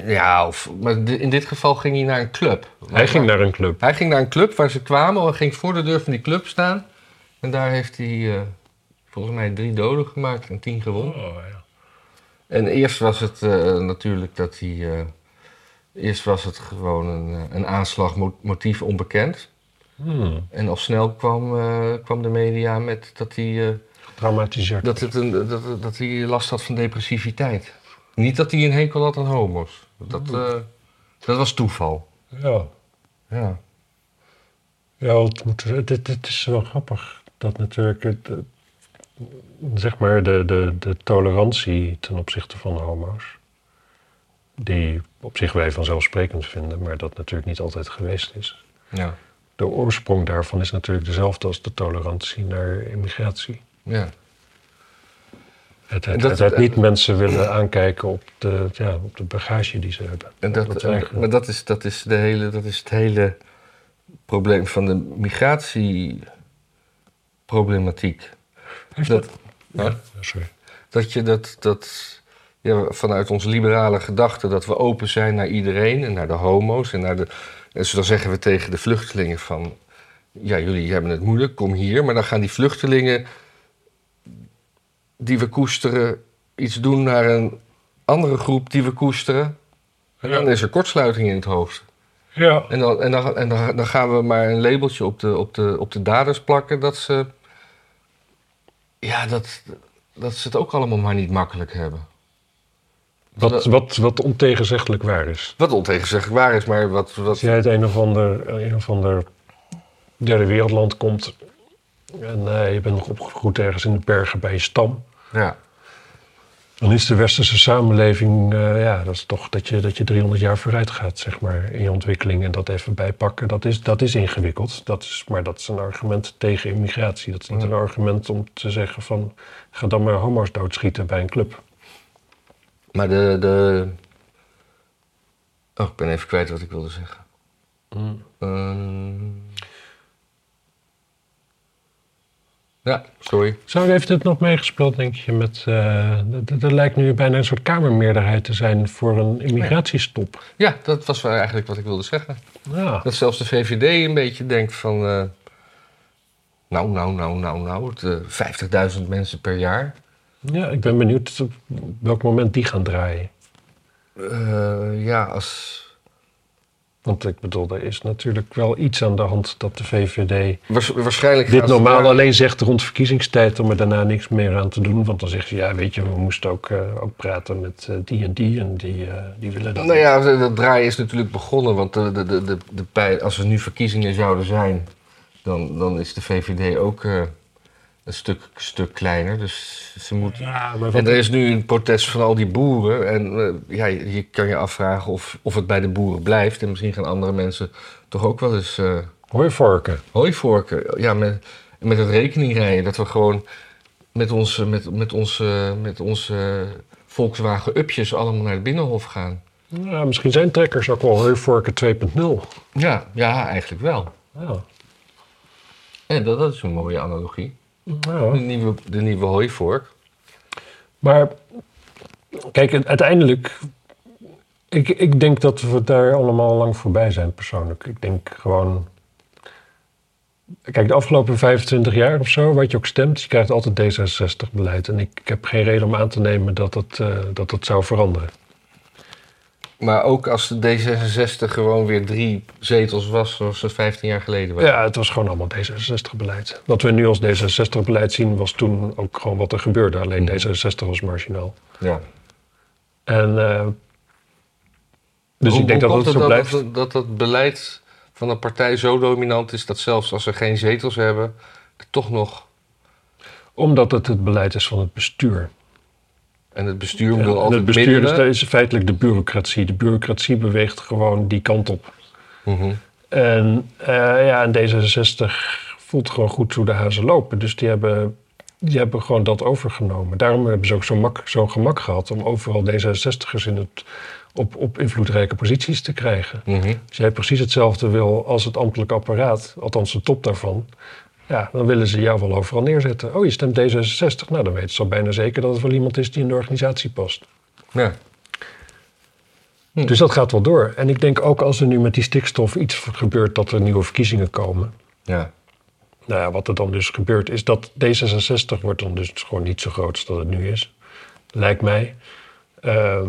Ja, of, maar in dit geval ging hij naar een club. Hij ging naar een club. Hij ging naar een club waar ze kwamen. Hij ging voor de deur van die club staan. En daar heeft hij eh, volgens mij drie doden gemaakt en tien gewond. Oh, ja. En eerst was het eh, natuurlijk dat hij... eh, eerst was het gewoon een, eh, een aanslag, mo- motief onbekend. Hmm, En al snel kwam, kwam de media met dat hij, getraumatiseerd. dat, het een, dat, dat hij last had van depressiviteit. Niet dat hij een hekel had aan homo's. Dat, eh, dat was toeval. Ja, Ja. ja het, moet, het, is wel grappig dat natuurlijk... Het, zeg maar de, de, de tolerantie ten opzichte van homo's... die op zich wij vanzelfsprekend vinden... maar dat natuurlijk niet altijd geweest is. Ja. De oorsprong daarvan is natuurlijk dezelfde als de tolerantie naar immigratie. ja. Het, het, dat- het, het niet mensen willen aankijken op de, ja, op de bagage die ze hebben. En dat, maar dat is, dat, is de hele, dat is het hele probleem van de migratieproblematiek. Heeft Dat, Ja, sorry. dat je dat, dat ja, vanuit onze liberale gedachte dat we open zijn naar iedereen en naar de homo's en naar de. En dus dan zeggen we tegen de vluchtelingen van. Ja, jullie hebben het moeilijk, kom hier. Maar dan gaan die vluchtelingen die we koesteren iets doen naar een andere groep die we koesteren. En dan is er kortsluiting in het hoofd. Ja, En, dan, en, dan, en dan, dan gaan we maar een labeltje op de, op, de, op de daders plakken dat ze. Ja, dat, dat ze het ook allemaal maar niet makkelijk hebben. wat, wat, wat ontegenzeggelijk waar is. Wat ontegenzeggelijk waar is, maar wat. wat Als jij uit een of ander, een of ander derde wereldland komt... en eh, je bent nog opgegroeid ergens in de bergen bij je stam... ja. Dan is de westerse samenleving... eh, ja, dat is toch dat je, dat je 300 jaar vooruit gaat, zeg maar, in je ontwikkeling... en dat even bijpakken, dat is, dat is ingewikkeld. Dat is, maar dat is een argument tegen immigratie. Dat is niet Ja. een argument om te zeggen van... ga dan maar homo's doodschieten bij een club. Maar de, de. Oh, ik ben even kwijt wat ik wilde zeggen. Ehm. Ja, sorry. Zo heeft het nog meegespeeld, denk je, met... d- er lijkt nu bijna een soort kamermeerderheid te zijn voor een immigratiestop. Ja, dat was eigenlijk wat ik wilde zeggen. Ja, Dat zelfs de VVD een beetje denkt van... eh, nou, nou, nou, nou, nou, het, eh, 50.000 mensen per jaar. ja ik ben benieuwd op welk moment die gaan draaien. Ja, als... Want ik bedoel, er is natuurlijk wel iets aan de hand dat de VVD Waars- waarschijnlijk dit normaal daar- alleen zegt rond verkiezingstijd om er daarna niks meer aan te doen. Want dan zeggen ze, ja weet je, we moesten ook, eh, ook praten met eh, die en die en die, eh, die willen dat Nou ja, dat draaien is natuurlijk begonnen. Want de, de, de, de, als er nu verkiezingen zouden zijn, dan, dan is de VVD ook een stuk, stuk kleiner. Dus ze moeten. Ja, maar En er is nu een protest van al die boeren. En eh, ja, je je kan je afvragen of, of het bij de boeren blijft. En misschien gaan andere mensen toch ook wel eens eh hooivorken. hooivorken. Ja, met, met het rekeningrijden. Dat we gewoon met onze, met, met onze, met onze Volkswagen-upjes allemaal naar het Binnenhof gaan. Ja, misschien zijn trekkers ook wel hooivorken 2.0. Ja, ja, eigenlijk wel. Ja. En dat, dat is een mooie analogie. De Ja. nieuwe, de nieuwe hooivork. Maar kijk, uiteindelijk, ik, ik denk dat we daar allemaal lang voorbij zijn persoonlijk. Ik denk gewoon, kijk, de afgelopen 25 jaar of zo, wat je ook stemt, je krijgt altijd D66-beleid. En ik, ik heb geen reden om aan te nemen dat dat, eh, dat, dat zou veranderen. Maar ook als de D66 gewoon weer drie zetels was, zoals het 15 jaar geleden was. Ja, het was gewoon allemaal D66-beleid. Wat we nu als D66-beleid zien, was toen ook gewoon wat er gebeurde. Alleen Mhm. D66 was marginaal. Ja. En eh, dus Hoe- ik denk dat het zo blijft. Dat, dat dat beleid van een partij zo dominant is dat zelfs als ze geen zetels hebben, er toch nog. Omdat het het beleid is van het bestuur. En het bestuur wil altijd het bestuur is, middelen. dat is feitelijk de bureaucratie. De bureaucratie beweegt gewoon die kant op. Mhm. En, eh, ja, en D66 voelt gewoon goed hoe de hazen lopen. Dus die hebben, die hebben gewoon dat overgenomen. Daarom hebben ze ook zo'n mak, zo'n gemak gehad om overal D66'ers in het, op, op invloedrijke posities te krijgen. Mhm. Als jij precies hetzelfde wil als het ambtelijk apparaat, althans de top daarvan, ja, dan willen ze jou wel overal neerzetten. Oh, je stemt D66, nou dan weten ze al bijna zeker dat het wel iemand is die in de organisatie past. Ja. Hm. Dus dat gaat wel door. En ik denk ook als er nu met die stikstof iets gebeurt dat er nieuwe verkiezingen komen. Ja. Nou ja, wat er dan dus gebeurt is dat D66 wordt dan dus gewoon niet zo groot als dat het nu is. Lijkt mij. Ehm,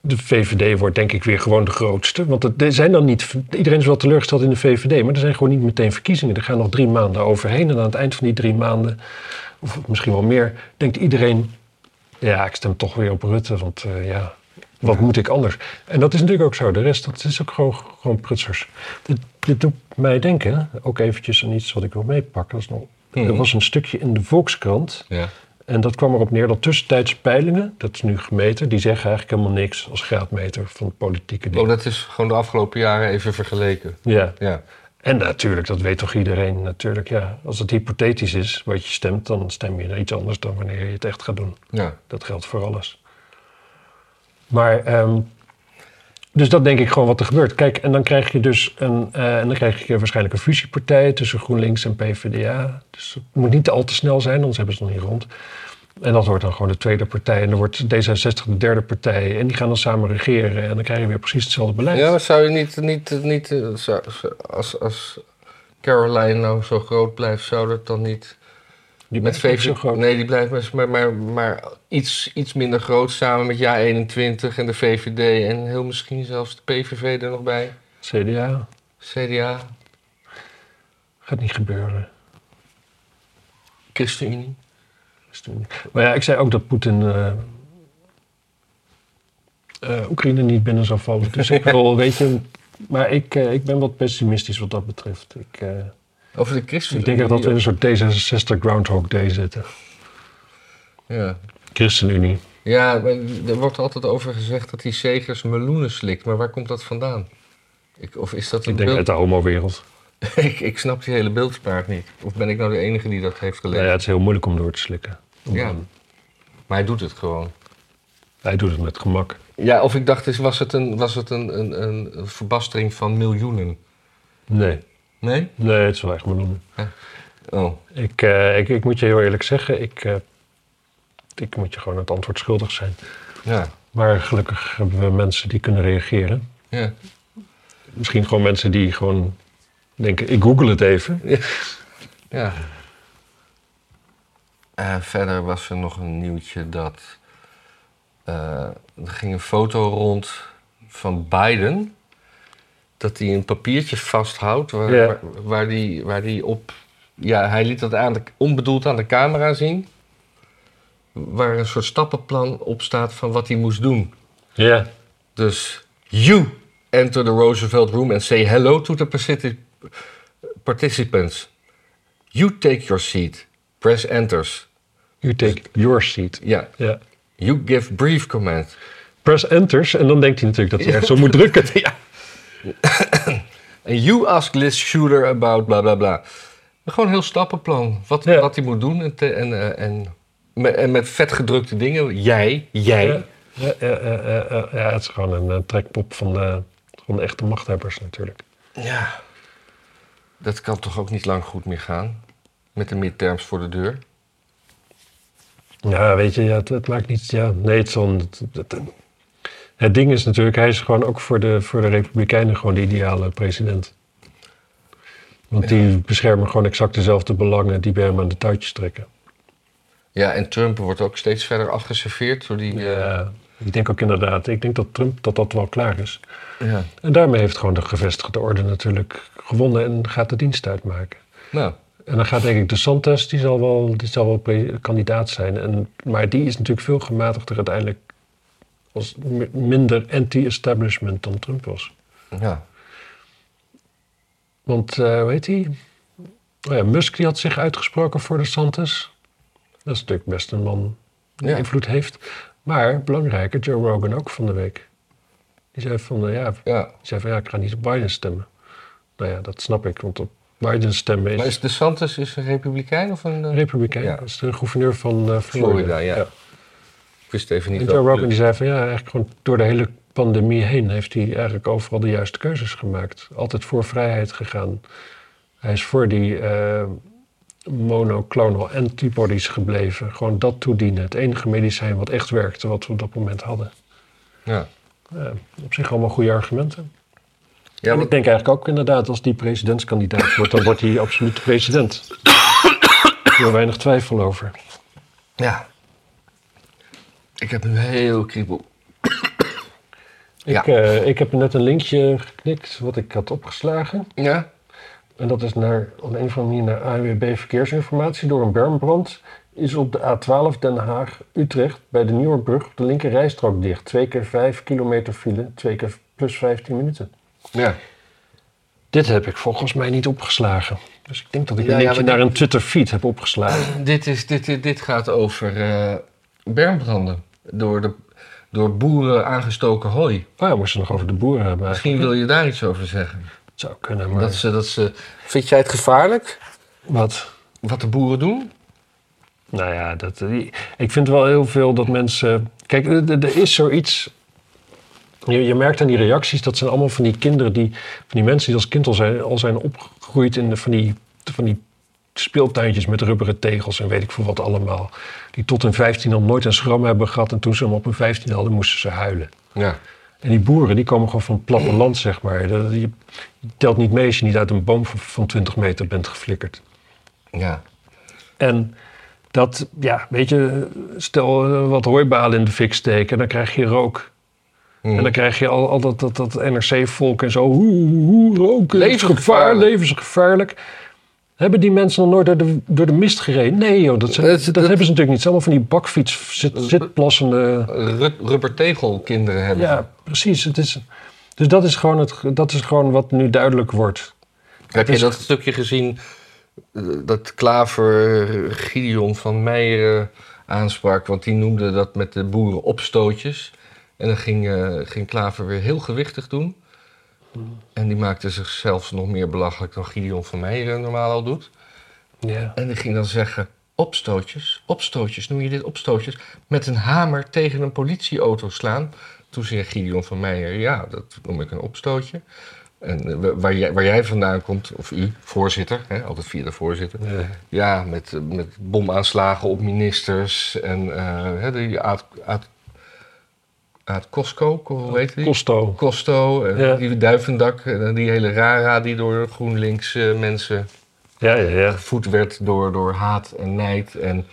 de VVD wordt denk ik weer gewoon de grootste. Want het, er zijn dan niet, iedereen is wel teleurgesteld in de VVD, maar er zijn gewoon niet meteen verkiezingen. Er gaan nog drie maanden overheen. En aan het eind van die drie maanden, of misschien wel meer, denkt iedereen: ja, ik stem toch weer op Rutte. Want eh, ja, wat moet ik anders? En dat is natuurlijk ook zo. De rest, dat is ook gewoon, gewoon prutsers. Dit, dit doet mij denken, ook eventjes aan iets wat ik wil meepakken. Dat is nog, Mhm. Er was een stukje in de Volkskrant. Ja. En dat kwam erop neer dat tussentijdse peilingen, dat is nu gemeten, die zeggen eigenlijk helemaal niks als graadmeter van politieke dingen. Oh, dat is gewoon de afgelopen jaren even vergeleken. Ja, Ja. en natuurlijk, dat weet toch iedereen natuurlijk. Ja, als het hypothetisch is wat je stemt, dan stem je naar iets anders dan wanneer je het echt gaat doen. Ja. Dat geldt voor alles. Maar, ehm, dus dat denk ik gewoon wat er gebeurt. Kijk, en dan krijg je dus een, eh, en dan krijg je waarschijnlijk een fusiepartij tussen GroenLinks en PvdA. Dus het moet niet al te snel zijn, anders hebben ze het nog niet rond. En dat wordt dan gewoon de tweede partij. En dan wordt D66 de derde partij. En die gaan dan samen regeren. En dan krijg je weer precies hetzelfde beleid. Ja, maar zou je niet, niet, niet eh, als, als Caroline nou zo groot blijft, zou dat dan niet die met VVD? zo groot. Nee, die blijft maar, maar, maar, iets, iets minder groot samen met JA21 en de VVD en heel misschien zelfs de PVV er nog bij. CDA CDA, gaat niet gebeuren. ChristenUnie. Maar ja, ik zei ook dat Poetin eh, eh, Oekraïne niet binnen zou vallen. Dus ik wil, weet je, maar ik, eh, ik ben wat pessimistisch wat dat betreft. Ik, Over de ik ChristenUnie. denk echt dat we in een soort D66 Groundhog Day zitten. Ja. ChristenUnie. Ja, er wordt altijd over gezegd dat die Segers meloenen slikt. Maar waar komt dat vandaan? Ik, of is dat een Ik denk uit beeld? de homo-wereld. ik, ik snap die hele beeldspraak niet. Of ben ik nou de enige die dat heeft Nou gelezen? ja, het is heel moeilijk om door te slikken. Ja. Maar hij doet het gewoon. Hij doet het met gemak. Ja, of ik dacht was het een, was het een, een, een verbastering van miljoenen? Nee, Nee? nee, het is wel echt meloenen. Oh, Ik, eh, ik, ik moet je heel eerlijk zeggen, ik, eh, ik moet je gewoon het antwoord schuldig zijn. ja. Maar gelukkig hebben we mensen die kunnen reageren. ja. Misschien gewoon mensen die gewoon denken, ik google het even. ja. Eh, verder was er nog een nieuwtje dat... er ging een foto rond van Biden... dat hij een papiertje vasthoudt waar, Ja. waar, waar, die, waar die op... Ja, hij liet dat aan de, onbedoeld aan de camera zien... waar een soort stappenplan op staat van wat hij moest doen. Ja, Dus you enter the Roosevelt room and say hello to the partici- participants. You take your seat. Press enters. you take your seat. Ja. Ja. You give brief command. Press enters en dan denkt hij natuurlijk dat hij echt zo moet drukken. ja. And you ask Liz Shooter about bla bla bla. Gewoon een heel stappenplan. Wat, Ja. wat hij moet doen. En, te- en, eh, en, met, en met vetgedrukte dingen. Jij, jij. Ja, ja, het is gewoon een eh, trekpop van de, van de echte machthebbers natuurlijk. Ja. Dat kan toch ook niet lang goed meer gaan? Met de midterms voor de deur. Ja, weet je, ja, het, het maakt niet... Ja, nee, het, het, het, het ding is natuurlijk, hij is gewoon ook voor de, voor de Republikeinen gewoon de ideale president. Want die beschermen gewoon exact dezelfde belangen die bij hem aan de touwtjes trekken. Ja, en Trump wordt ook steeds verder afgeserveerd door die... eh, Ja, ik denk ook inderdaad, ik denk dat Trump dat dat wel klaar is. ja. En daarmee heeft gewoon de gevestigde orde natuurlijk gewonnen en gaat de dienst uitmaken. Nou, En dan gaat denk ik de Santos, die zal wel, die zal wel kandidaat zijn. En, maar die is natuurlijk veel gematigder uiteindelijk mi- minder anti-establishment dan Trump was. ja. Want, eh hoe heet hij? Oh ja, Musk die had zich uitgesproken voor de Santos. Dat is natuurlijk best een man die Ja. invloed heeft. Maar belangrijker, Joe Rogan ook van de week. Die zei van, eh, ja, Ja, die zei van ja, ik ga niet op Biden stemmen. Nou ja, dat snap ik, want op Biden's stem is. Maar is DeSantis is een republikein of een... eh, Republikein. Ja. Dat is de gouverneur van Florida. Florida, ja. Ik wist even niet En Joe Rogan die zei van ja, eigenlijk gewoon door de hele pandemie heen heeft hij eigenlijk overal de juiste keuzes gemaakt. Altijd voor vrijheid gegaan. Hij is voor die eh, monoclonal antibodies gebleven. Gewoon dat toedienen. Het enige medicijn wat echt werkte, wat we op dat moment hadden. Ja. Ja, op zich allemaal goede argumenten. Ja, want- ik denk eigenlijk ook inderdaad, als die presidentskandidaat wordt, dan wordt hij absoluut president. Er is weinig twijfel over. ja. Ik heb een heel kriebel. Ja. Ik, eh, ik heb net een linkje geknikt wat ik had opgeslagen. Ja? En dat is naar, op een of andere manier naar ANWB Verkeersinformatie. Door een bermbrand is op de A12 Den Haag-Utrecht bij de Nieuwerbrug de linker rijstrook dicht. Twee keer vijf kilometer file, twee keer plus 15 minuten. Ja. Dit heb ik volgens mij niet opgeslagen. Dus ik denk dat ik Ja, een linkje naar een Twitter-feed heb opgeslagen. Dit, is, dit, dit, dit gaat over eh bermbranden. Door, de, door boeren aangestoken hooi. Oh ja, we moesten nog over de boeren hebben. Misschien wil je daar iets over zeggen. Het zou kunnen, maar... Dat ze, dat ze... Vind jij het gevaarlijk? Wat? Wat de boeren doen? Nou ja, dat, die- ik vind wel heel veel dat mensen... Kijk, er is zoiets... Je, je merkt aan die reacties, dat zijn allemaal van die kinderen die... Van die mensen die als kind al zijn, al zijn opgegroeid in de, van, die, van die speeltuintjes met rubberen tegels en weet ik veel wat allemaal. Die tot hun 15 al nooit een schram hebben gehad en toen ze hem op hun 15 hadden, moesten ze huilen. Ja. En die boeren, die komen gewoon van het platteland, zeg maar. Dat- Je, telt niet mee als je niet uit een boom van, van 20 meter bent geflikkerd. Ja. En dat, ja, weet je, stel eh, wat hooibalen in de fik steken, dan krijg je rook. En dan krijg je al, al dat, dat, dat NRC-volk en zo, hoe, hoe roken, Levensgevaarlijk. levensgevaarlijk. Hebben die mensen nog nooit door de, door de mist gereden? Nee joh, dat, zijn- Dat- dat, dat- hebben ze natuurlijk niet. Het allemaal van die bakfiets, zit, zitplassende... Ru- Rubbertegelkinderen hebben. Ja, precies. Het is, dus dat is, gewoon het, dat is gewoon wat nu duidelijk wordt. Heb je dat stukje gezien eh, dat Klaver eh, Gideon van Meijer eh, aansprak? Want die noemde dat met de boeren opstootjes. En dan ging, eh, ging Klaver weer heel gewichtig doen. En die maakte zichzelf nog meer belachelijk dan Gideon van Meijer normaal al doet. Ja. En die ging dan zeggen: opstootjes, opstootjes, noem je dit opstootjes? Met een hamer tegen een politieauto slaan. Toen zei Gideon van Meijer: ja, dat noem ik een opstootje. En eh, waar, jij, waar jij vandaan komt, of u, voorzitter, hè, altijd via de voorzitter. Ja. Ja, met, eh, met bomaanslagen op ministers en hè, die Aad, Aad, Aad Cosco, hoe heet die? Costo. Costo, Ja. die Duivendak, en die hele rara die door GroenLinks eh, mensen Ja, ja, ja. gevoed werd door, door haat en nijd. En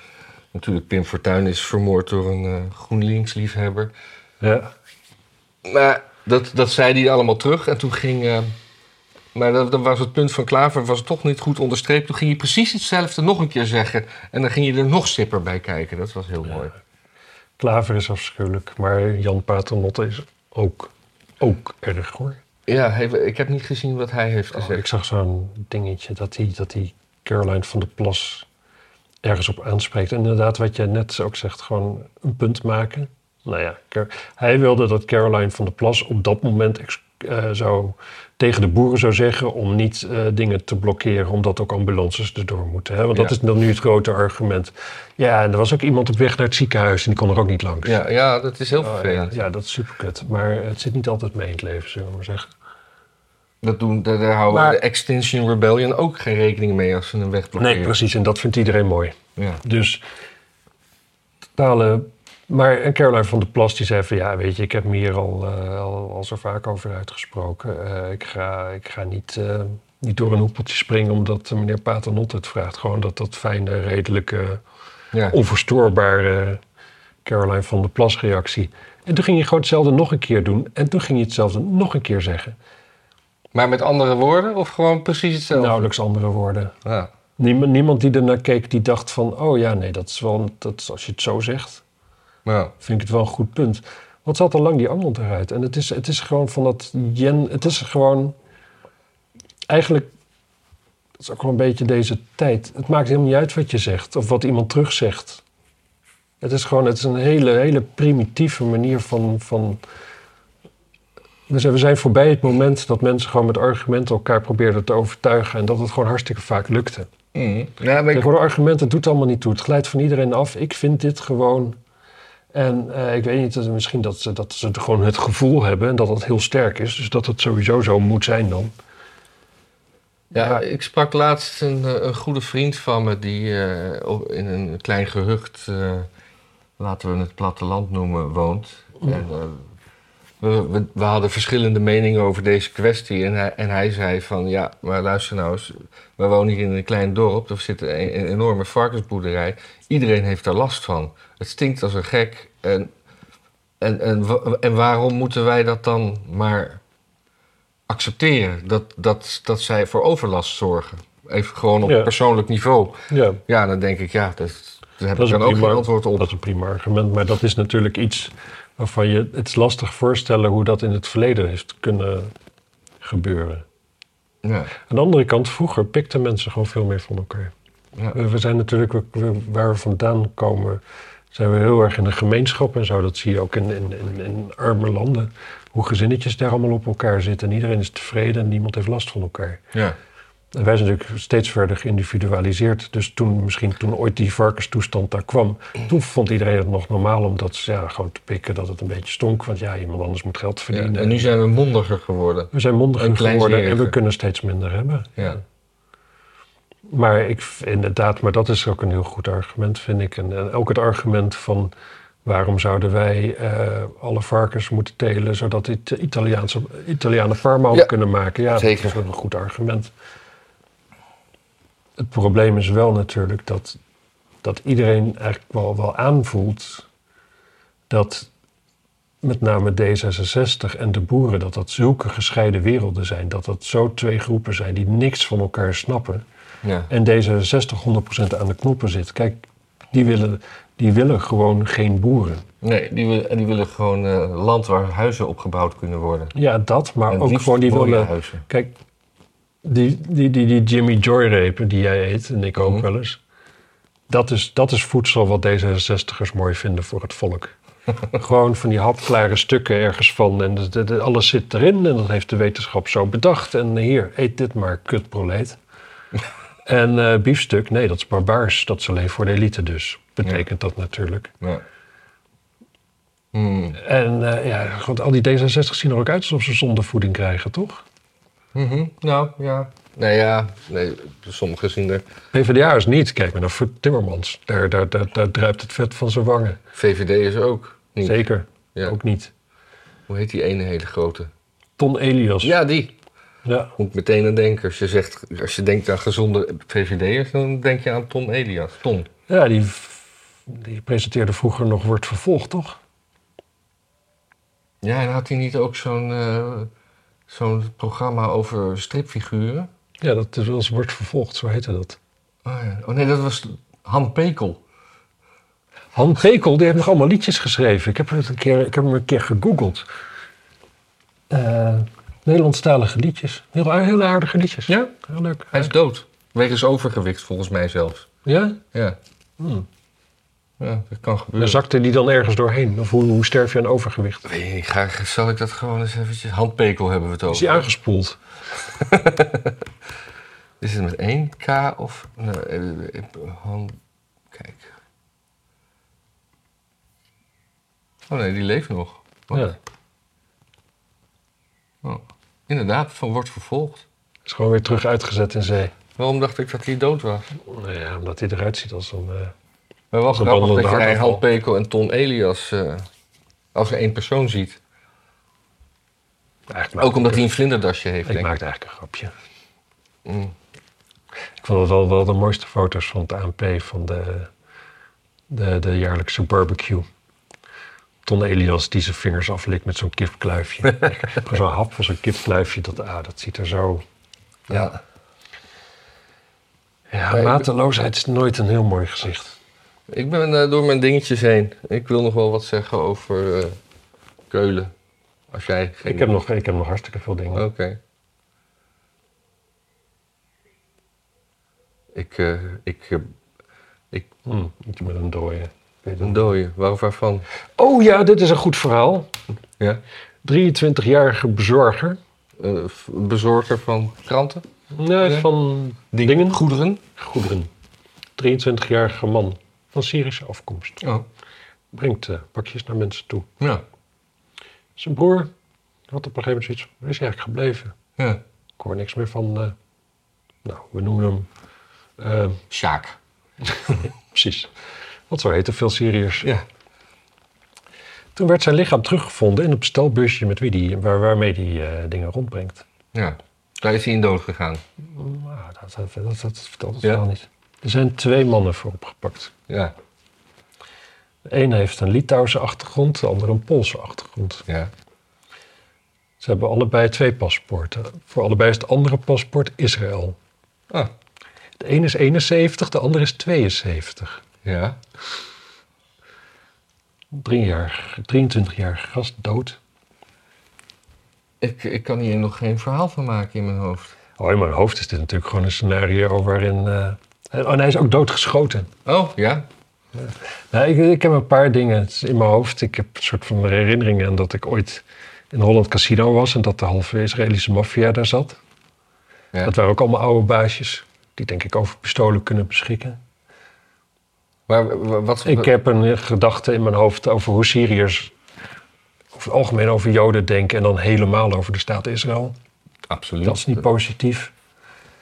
natuurlijk Pim Fortuyn is vermoord door een eh, GroenLinks-liefhebber. ja. Maar dat, dat zei hij allemaal terug. En toen ging... eh, maar dat, dat was het punt van Klaver, was toch niet goed onderstreept. Toen ging hij precies hetzelfde nog een keer zeggen. En dan ging je er nog sipper bij kijken. Dat was heel mooi. Klaver is afschuwelijk, maar Jan Paternotte is ook, ook erg hoor. Ja, hij- ik heb niet gezien wat hij heeft Oh, gezegd. ik zag zo'n dingetje dat hij dat die Caroline van der Plas ergens op aanspreekt. En inderdaad, wat jij net ook zegt, gewoon een punt maken. Nou ja, hij wilde dat Caroline van der Plas op dat moment ex- eh, zou, tegen de boeren zou zeggen om niet eh, dingen te blokkeren, omdat ook ambulances erdoor moeten. Hè? Want dat is dan nu het grote argument. Ja, en er was ook iemand op weg naar het ziekenhuis en die kon er ook niet langs. Ja, ja, dat is heel Oh, ja, vervelend. ja, dat is superkut. Maar het zit niet altijd mee in het leven, zullen we maar zeggen. Dat doen, daar, daar houden Maar- de Extinction Rebellion ook geen rekening mee als ze een weg blokkeren. Nee, precies. En dat vindt iedereen mooi. Ja. Dus totale. Maar en Caroline van der Plas die zei van ja, weet je, ik heb me hier al, eh, al, al zo vaak over uitgesproken. Eh, ik ga, ik ga niet, eh, niet door een hoepeltje springen omdat eh, meneer Paternotte het vraagt. Gewoon dat dat fijne, redelijke, Ja. onverstoorbare Caroline van der Plas reactie. En toen ging je gewoon hetzelfde nog een keer doen. En toen ging je hetzelfde nog een keer zeggen. Maar met andere woorden of gewoon precies hetzelfde? Nauwelijks andere woorden. Ja. Niemand, niemand die ernaar keek, die dacht van... oh ja, nee, dat is wel... Dat, is- als je het zo zegt, Ja. vind ik het wel een goed punt. Wat zat al lang die Arnold eruit? En het is, het is gewoon van dat Jen... Het is gewoon... Eigenlijk... Dat is ook wel een beetje deze tijd. Het maakt helemaal niet uit wat je zegt. Of wat iemand terugzegt. Het is gewoon... Het is een hele, hele primitieve manier van... van Dus we zijn voorbij het moment dat mensen gewoon met argumenten elkaar probeerden te overtuigen. En dat het gewoon hartstikke vaak lukte. Mm. Ja, maar ik- Tegenwoordig argumenten doet allemaal niet toe. Het glijdt van iedereen af. Ik vind dit gewoon. En eh, ik weet niet, dat- misschien dat ze, dat ze het gewoon het gevoel hebben en dat het heel sterk is. Dus dat het sowieso zo moet zijn dan. Ja, Ja. ik sprak laatst een, eh, een goede vriend van me die eh, in een klein gehucht, eh, laten we het platteland noemen, woont. En, eh, we, we, we hadden verschillende meningen over deze kwestie. En hij, en hij zei van, ja, maar luister nou eens. We wonen hier in een klein dorp. Er zit een, een enorme varkensboerderij. Iedereen heeft daar last van. Het stinkt als een gek. En, en, en, en waarom moeten wij dat dan maar accepteren? Dat, dat, dat zij voor overlast zorgen. Even gewoon op Ja. persoonlijk niveau. Ja, Ja, dan denk ik, ja, dat, daar heb Dat ik dan ook prima. geen antwoord op. dat is een prima argument. Maar dat is natuurlijk iets waarvan je. Het is lastig voorstellen hoe dat in het verleden heeft kunnen gebeuren. Ja, Aan de andere kant, vroeger pikten mensen gewoon veel meer van elkaar. ja. We, we zijn natuurlijk, we- waar we vandaan komen, zijn we heel erg in de gemeenschap en zo. Dat zie je ook in, in, in, in arme landen. Hoe gezinnetjes daar allemaal op elkaar zitten. En iedereen is tevreden en niemand heeft last van elkaar. ja. En wij zijn natuurlijk steeds verder geïndividualiseerd. Dus toen, misschien toen ooit die varkenstoestand daar kwam, toen vond iedereen het nog normaal om dat ja, gewoon te pikken dat het een beetje stonk. Want ja, iemand anders moet geld Ja, verdienen. En nu zijn we mondiger geworden. we zijn mondiger en geworden en we kunnen steeds minder hebben. Ja. Maar ik, inderdaad, maar dat is ook een heel goed argument, vind ik. En, en ook het argument van waarom zouden wij eh, alle varkens moeten telen, zodat Italiaanse, Italianen farmhout Ja, kunnen maken. Ja, zeker. dat is ook een goed argument. Het probleem is wel natuurlijk dat, dat iedereen eigenlijk wel, wel aanvoelt dat met name D66 en de boeren, dat dat zulke gescheiden werelden zijn. Dat dat zo twee groepen zijn die niks van elkaar snappen. Ja. En D66 100% aan de knoppen zit. Kijk, die willen, die willen gewoon geen boeren. Nee, die, willen- die willen gewoon eh, land waar huizen opgebouwd kunnen worden. Ja, dat, maar En ook gewoon die willen... huizen. Kijk, die, die, die, die Jimmy Joy repen die jij eet, en ik ook Mhm. wel eens... Dat is, dat is voedsel wat D66'ers mooi vinden voor het volk. gewoon van die hapklare stukken ergens van. En de, de- de- alles zit erin en dat heeft de wetenschap zo bedacht. En hier, eet dit maar, kutproleet. en eh, biefstuk, nee, dat is barbaars. Dat is alleen voor de elite dus. Betekent dat natuurlijk. Ja. Hmm. En eh, ja, goed, al die D66 zien er ook uit alsof ze zondevoeding krijgen, toch? Nou, ja. Nee, ja. Nee, sommigen zien er... PvdA is niet. Kijk maar naar Timmermans. Daar, daar, daar, daar druipt het vet van zijn wangen. VVD is ook niet. Zeker. Ja. Ook niet. Hoe heet die ene hele grote? Ton Elias. Ja, die. Ja. Moet ik meteen aan denken. Als je, zegt, als je denkt aan gezonde VVD'ers, dan denk je aan Ton Elias. Ton. Ja, die, die presenteerde vroeger nog Wordt Vervolgd, toch? Ja, en had hij niet ook zo'n eh, zo'n programma over stripfiguren? Ja, dat is wel eens Wordt Vervolgd, zo heette dat. Oh, ja. oh nee, dat was Han Pekel. Han Pekel, die heeft nog allemaal liedjes geschreven. Ik heb, het een keer, ik heb hem een keer gegoogeld. Eh, Nederlandstalige liedjes. Heel, heel aardige liedjes. Ja? Heel leuk. Hij is dood. Wegens overgewicht, volgens mij zelfs. Ja? Ja. Hmm. Ja, dat kan En gebeuren. zakte die dan ergens doorheen? Of hoe, hoe sterf je aan overgewicht? Weet je niet, ga, zal ik dat gewoon eens eventjes... Han Pekel hebben we het Is over. die aangespoeld? Is het met één K of... Nee, eh, eh, Han... Kijk. Oh nee, die leeft nog. Wat? Ja. Oh. Inderdaad, van wordt vervolgd. Is gewoon weer terug uitgezet in zee. Waarom dacht ik dat hij dood was? Nou ja, omdat hij eruit ziet als een... eh, Maar wel grappig dat je. Han Pekel en Ton Elias eh, als één persoon ziet. eigenlijk Ook omdat hij een vlinderdasje heeft, Ik denk maakte eigenlijk een grapje. Mm. Ik vond het wel, wel de mooiste foto's van het ANP van de, de, de jaarlijkse barbecue. Ton Elias die zijn vingers aflikt met zo'n kipkluifje. Zo'n hap van zo'n kipkluifje. Dat, ah, dat ziet er zo... Ja. Ja, ik- mateloosheid is nooit een heel mooi gezicht. Ik ben eh, door mijn dingetjes heen. Ik wil nog wel wat zeggen over eh, Keulen. Als jij geen... Ik heb, nog, ik heb nog hartstikke veel dingen. Oké. Ik, eh, ik, eh, Hm, iets met een dooie. Ik weet het een niet. dooie. Waar, waarvan? Oh ja, dit is een goed verhaal. Ja? 23-jarige bezorger. Bezorger van kranten? Nee, Ja. van dingen. Goederen? Goederen. 23-jarige man van Syrische afkomst. Oh, Brengt eh, pakjes naar mensen toe. ja. Zijn broer had op een gegeven moment zoiets. Waar is hij eigenlijk gebleven? ja. Ik hoor niks meer van. eh, nou, we noemen hem. eh, Sjaak. precies. Want zo heten veel Syriërs. Ja. Toen werd zijn lichaam teruggevonden in een bestelbusje met wie die, waar, waarmee hij dingen rondbrengt. ja. Daar is hij in dood gegaan. Nou, dat, dat, dat, dat vertelt het Ja. wel niet. Er zijn twee mannen voor opgepakt. Ja. De ene heeft een Litouwse achtergrond, de andere een Poolse achtergrond. Ja. Ze hebben allebei twee paspoorten. Voor allebei is het andere paspoort Israël. Ah. De ene is 71, de andere is 72. Ja. 23-jarige gast dood. Ik, ik kan hier nog geen verhaal van maken in mijn hoofd. Oh, in mijn hoofd is dit natuurlijk gewoon een scenario waarin... eh, oh, en hij is ook doodgeschoten. Oh, ja. Nou, ik, ik heb een paar dingen in mijn hoofd. Ik heb een soort van herinneringen aan dat ik ooit in Holland Casino was... en dat de halve Israëlische maffia daar zat. ja. Dat waren ook allemaal oude baasjes... die denk ik over pistolen kunnen beschikken. Maar wat... Ik heb een gedachte in mijn hoofd over hoe Syriërs... over het algemeen over Joden denken... en dan helemaal over de staat Israël. Absoluut. Dat is niet positief.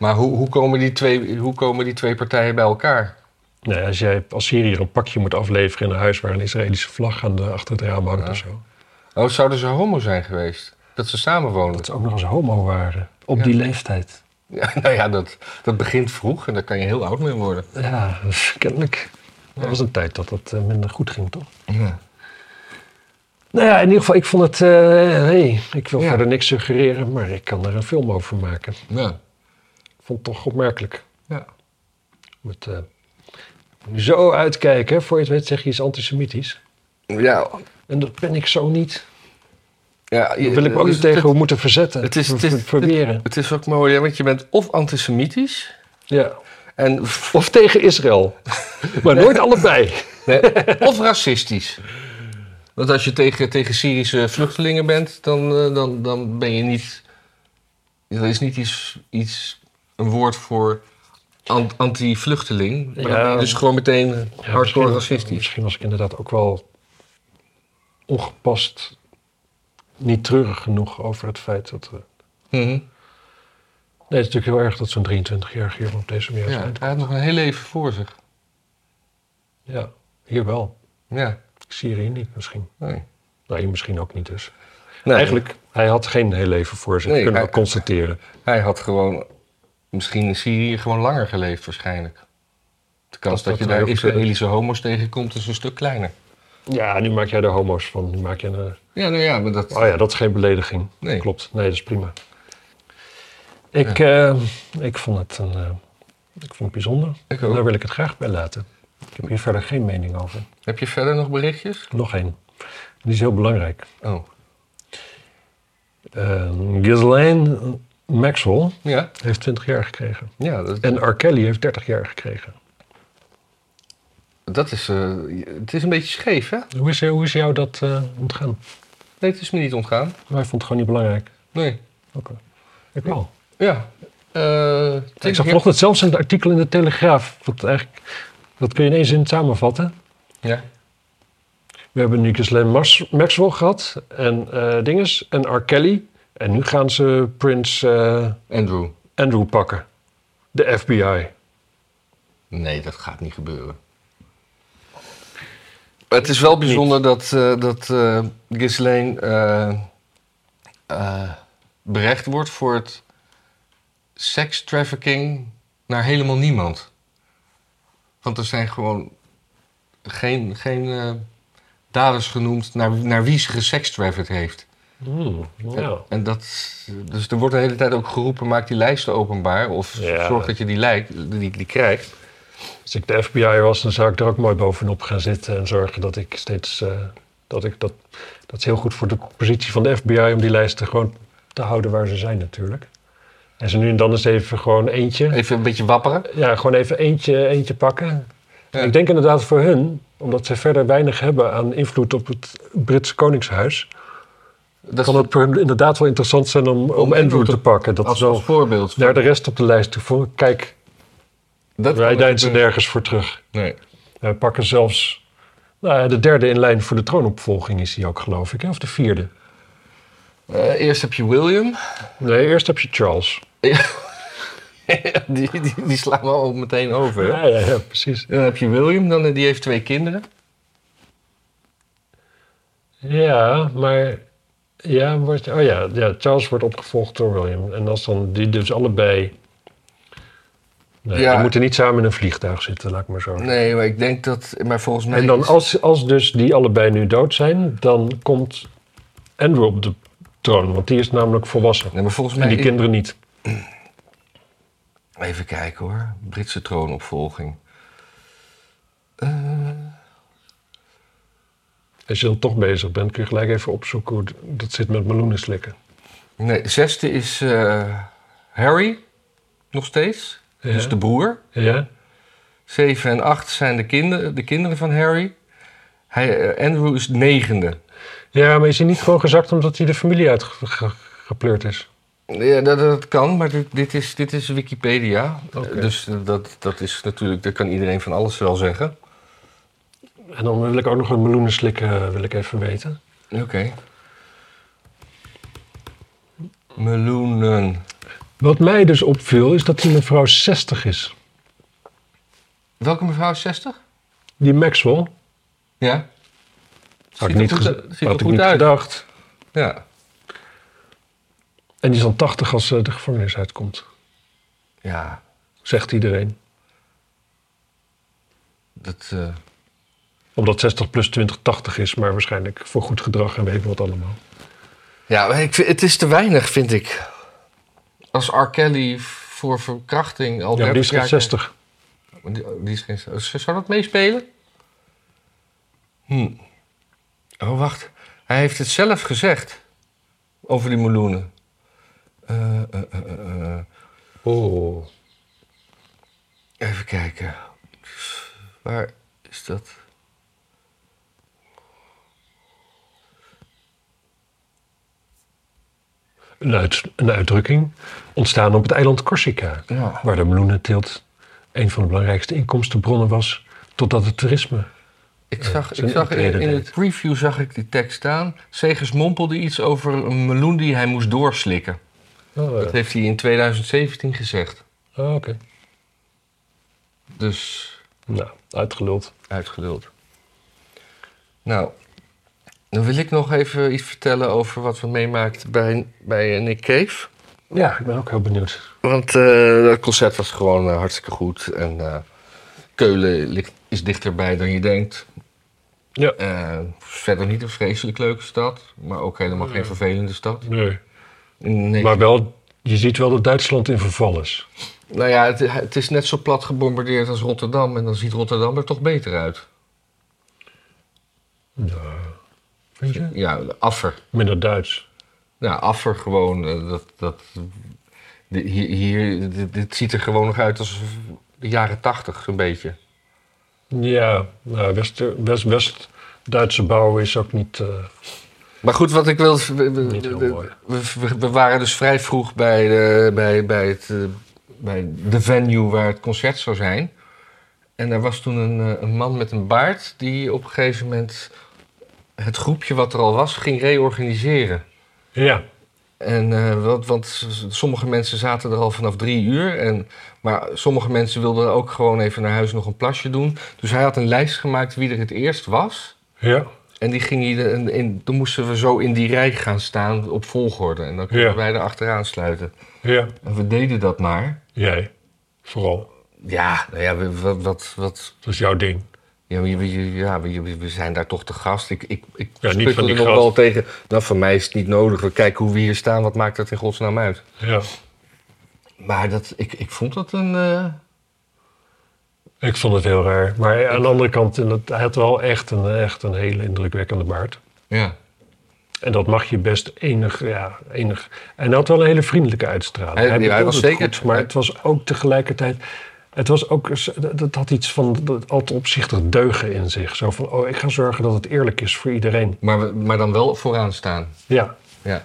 Maar hoe, hoe, komen die twee, hoe komen die twee partijen bij elkaar? Nee, als jij als Syriër een pakje moet afleveren in een huis... waar een Israëlische vlag aan de, achter het raam hangt Ja. of zo... Oh, zouden ze homo zijn geweest? Dat ze samenwonen? dat ze ook nog eens homo waren. Op Ja. die leeftijd. Ja, nou ja, dat, dat begint vroeg en daar kan je heel oud mee worden. Ja, dus kennelijk. Dat was een tijd dat het eh, minder goed ging, toch? Ja. Nou ja, in ieder geval, ik vond het... hey, ik wil verder niks suggereren, maar ik kan er een film over maken. Ja. Vond het toch opmerkelijk. ja. Met, eh, zo uitkijken, hè. voor je het weet zeg je iets antisemitisch. Ja, En dat ben ik zo niet. ja Daar wil ik me ook dus niet tegen Het, moeten verzetten. het is- ver- het is- verweren. het is ook mooi, want je bent of antisemitisch Ja. en, Of tegen Israël. maar nooit allebei. nee, of racistisch. Want als je tegen, tegen Syrische vluchtelingen bent, dan, eh, dan, dan ben je niet. Er is niet iets, iets een woord voor an- anti-vluchteling. Maar Ja. dus gewoon meteen hardcore racistisch. Misschien was ik inderdaad ook wel ongepast, niet treurig genoeg over het feit dat... Mhm. Nee, het is natuurlijk heel erg dat zo'n 23-jarige hier op deze manier Ja, hij had nog een heel leven voor zich. Ja, hier wel. Ja. Ik zie hier niet misschien. Nee. Nou, hier misschien ook niet dus. Nee, Eigenlijk, hij had geen heel leven voor zich, Nee, kunnen we constateren. Hij had gewoon, misschien in Syrië, gewoon langer geleefd waarschijnlijk. De kans Dat- dat, dat je daar. Israëlische homo's tegenkomt is een stuk kleiner. Ja, nu maak jij er homo's van. Nu maak een... Ja, nou ja, maar dat... Oh ja, dat is geen belediging. Nee. Klopt. Nee, dat is prima. Ik, eh, ik vond het een... eh, ik vond het bijzonder. Ik. Daar wil ik het graag bij laten. Ik heb hier verder geen mening over. Heb je verder nog berichtjes? Nog één. Die is heel belangrijk. Oh. Uh, Ghislaine Maxwell Ja, heeft 20 jaar gekregen. ja dat, En R. Kelly heeft 30 jaar gekregen. dat is... eh, het is een beetje scheef, hè? Hoe is, hoe is jou dat eh, ontgaan? Nee, het is me niet ontgaan. Wij vond het gewoon niet belangrijk. Nee. Oké. Ik wel. Ja. Eh, Ik zag vanochtend zelfs een artikel in de Telegraaf. Wat eigenlijk, dat kun je in één zin samenvatten. Ja. We hebben nu Ghislaine Maxwell gehad en dinges en R. Kelly. En nu gaan ze Prins eh, Andrew. Andrew pakken. De FBI. Nee, dat gaat niet gebeuren. Het is wel bijzonder dat, eh dat eh Ghislaine berecht wordt voor het sekstrafficking naar helemaal niemand. Want er zijn gewoon geen, geen daders genoemd naar, naar wie ze gesekstrafficked heeft. Hmm, ja. En dat, dus er wordt de hele tijd ook geroepen, maak die lijsten openbaar. Of Ja. zorg dat je die, lijk, die, die krijgt. Als ik de FBI was, dan zou ik er ook mooi bovenop gaan zitten en zorgen dat ik steeds. eh, dat, ik dat, dat is heel goed voor de positie van de FBI om die lijsten gewoon te houden waar ze zijn, natuurlijk. En ze nu en dan eens even gewoon eentje. Even een beetje wapperen. Ja, gewoon even eentje, eentje pakken. Ja. Ik denk inderdaad voor hun, omdat ze verder weinig hebben aan invloed op het Britse Koningshuis. Dat kan het voor hem inderdaad wel interessant zijn om, om, Andrew Andrew te- te pakken. Dat als, als voorbeeld. naar de rest op de lijst toe. Kijk, dat wij deinzen gebeuren. nergens voor terug. Nee. We pakken zelfs... Nou, de derde in lijn voor de troonopvolging is hij ook, geloof ik. Hè? Of de vierde. Eh, eerst heb je William. Nee, eerst heb je Charles. die, die, die slaan we al meteen over. Ja, ja, ja precies. Dan heb je William, dan, die heeft twee kinderen. Ja, maar... Ja, wordt, oh ja, ja, Charles wordt opgevolgd door William. En als dan die dus allebei... Nee, Ja. die moeten niet samen in een vliegtuig zitten, laat ik maar zo. Nee, maar ik denk dat... Maar volgens mij... En dan is- als, als dus die allebei nu dood zijn, dan komt Andrew op de troon. Want die is namelijk volwassen. Nee, maar volgens En mij... die is- kinderen niet. Even kijken hoor. Britse troonopvolging. Eh, Als je dan toch bezig bent, kun je gelijk even opzoeken hoe dat zit met meloenen slikken. nee, zesde is eh, Harry. Nog steeds. Ja. Dus de broer. Ja? Zeven en acht zijn de, kinderen, de kinderen van Harry. Hij, eh, Andrew is negende. Ja, maar is hij niet gewoon gezakt omdat hij de familie uitgepleurd is? Ja, dat, dat kan, maar dit, dit, is, dit is Wikipedia. Dus dat, dat is natuurlijk, dat kan iedereen van alles wel zeggen. En dan wil ik ook nog een meloenen slikken, eh, wil ik even weten. Oké. Meloenen. Wat mij dus opviel, is dat die mevrouw 60 is. Welke mevrouw is 60? Die Maxwell. Ja. Had ik er niet, goed, ziet had ik goed niet uit. gedacht. Ja. En die is dan 80 als ze de gevangenis uitkomt. Ja. Zegt iedereen. Dat, eh, Omdat 60 plus 20 80 is, maar waarschijnlijk voor goed gedrag en weet wat allemaal. ja, ik het is te weinig, vind ik. Als R. Kelly voor verkrachting al Ja, maar die is 30 geen jaar... 60. Die, die is geen... Zou dat meespelen? Hm. Oh, wacht. Hij heeft het zelf gezegd. Over die meloenen. Eh, eh, eh. Oh. Even kijken. Waar is dat? Een, uit, een uitdrukking ontstaan op het eiland Corsica. Ja. Waar de meloenenteelt een van de belangrijkste inkomstenbronnen was. Totdat het toerisme. Ik zag, zijn ik zag in, het preview zag ik die tekst staan. Segers mompelde iets over een meloen die hij moest doorslikken. Oh, Dat heeft hij in 2017 gezegd. oh, oké. Dus Nou, uitgeluld. uitgeluld. Nou, dan wil ik nog even iets vertellen over wat we meemaakten bij, bij Nick Cave. Ja, ik ben ook heel benieuwd. Want eh dat concert was gewoon eh, hartstikke goed. En eh, Keulen ligt, is dichterbij dan je denkt. Ja. Verder niet een vreselijk leuke stad, maar ook helemaal geen vervelende stad. Nee. Nee. Maar wel, je ziet wel dat Duitsland in verval is. Nou ja, het, het is net zo plat gebombardeerd als Rotterdam. En dan ziet Rotterdam er toch beter uit. Ja. Vind je? Ja, Affer. Minder Duits. Nou, Affer gewoon. eh, dat, dat, hier, hier, dit, dit ziet er gewoon nog uit als de jaren tachtig, zo'n beetje. Ja, nou, West, West, West-Duitse bouw is ook niet... eh, Maar goed, wat ik wil. We, waren dus vrij vroeg bij de, bij, bij, het, eh, bij de venue waar het concert zou zijn. En daar was toen een, een man met een baard die op een gegeven moment het groepje wat er al was ging reorganiseren. ja, En, eh, want, sommige mensen zaten er al vanaf drie uur. En, maar sommige mensen wilden ook gewoon even naar huis nog een plasje doen. Dus hij had een lijst gemaakt wie er het eerst was. ja, En die ging de- in, in- toen moesten we zo in die rij gaan staan op volgorde. En dan konden Ja. wij er achteraan sluiten. ja. En we deden dat maar. Jij, vooral. Ja, nou ja, wat, wat, Dat is jouw ding. Ja, we, we- ja we, we- we zijn daar toch te gast. Ik, ik, ik Ja, niet van die nog gast. wel tegen. Nou, voor mij is het niet nodig. We kijken hoe we hier staan. Wat maakt dat in godsnaam uit? Ja. Maar dat, ik, ik vond dat een... eh, Ik vond het heel raar. Maar aan de andere kant, hij had wel echt een, echt een hele indrukwekkende baard. ja. En dat mag je best enig, ja, enig. En hij had wel een hele vriendelijke uitstraling. Hij- hij was zeker- goed, maar het was ook tegelijkertijd... Het was ook, het had iets van dat altijd opzichtig deugen in zich. Zo van, oh, ik ga zorgen dat het eerlijk is voor iedereen. Maar, maar dan wel vooraan staan. Ja, Ja.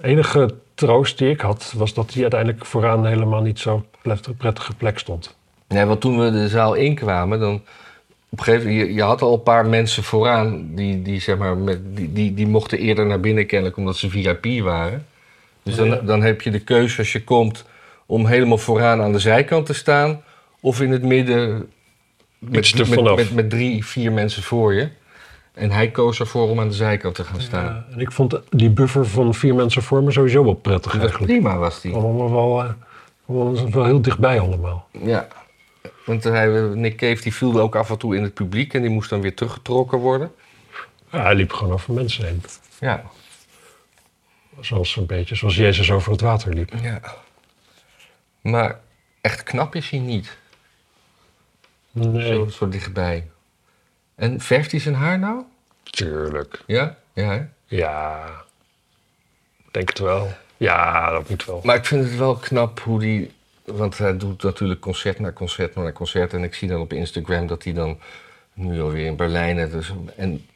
enige troost die ik had, was dat hij uiteindelijk vooraan helemaal niet pret- prettige plek stond. Nee, want toen we de zaal inkwamen, dan op een gegeven moment, je, je had al een paar mensen vooraan die, die, zeg maar, met, die, die, die mochten eerder naar binnen kennelijk omdat ze VIP waren. Dus dan, dan heb je de keuze als je komt om helemaal vooraan aan de zijkant te staan of in het midden met, met, met, met drie, vier mensen voor je. En hij koos ervoor om aan de zijkant te gaan staan. Ja, en ik vond die buffer van vier mensen voor me sowieso wel prettig eigenlijk. prima was die. Allemaal wel, eh, allemaal wel heel dichtbij allemaal. Ja. Want hij, Nick Cave die viel ook af en toe in het publiek en die moest dan weer teruggetrokken worden. Ja, hij liep gewoon over mensen heen. Ja. Zoals een beetje zoals Jezus over het water liep. Ja. Maar echt knap is hij niet. Nee, Zo, zo dichtbij. En verft hij zijn haar nou? tuurlijk. Ja? Ja, hè? Ja, denk het wel. Ja, dat moet wel. Maar ik vind het wel knap hoe die... Want hij doet natuurlijk concert na concert na concert. En ik zie dan op Instagram dat hij dan nu alweer in Berlijn... is. Dus, en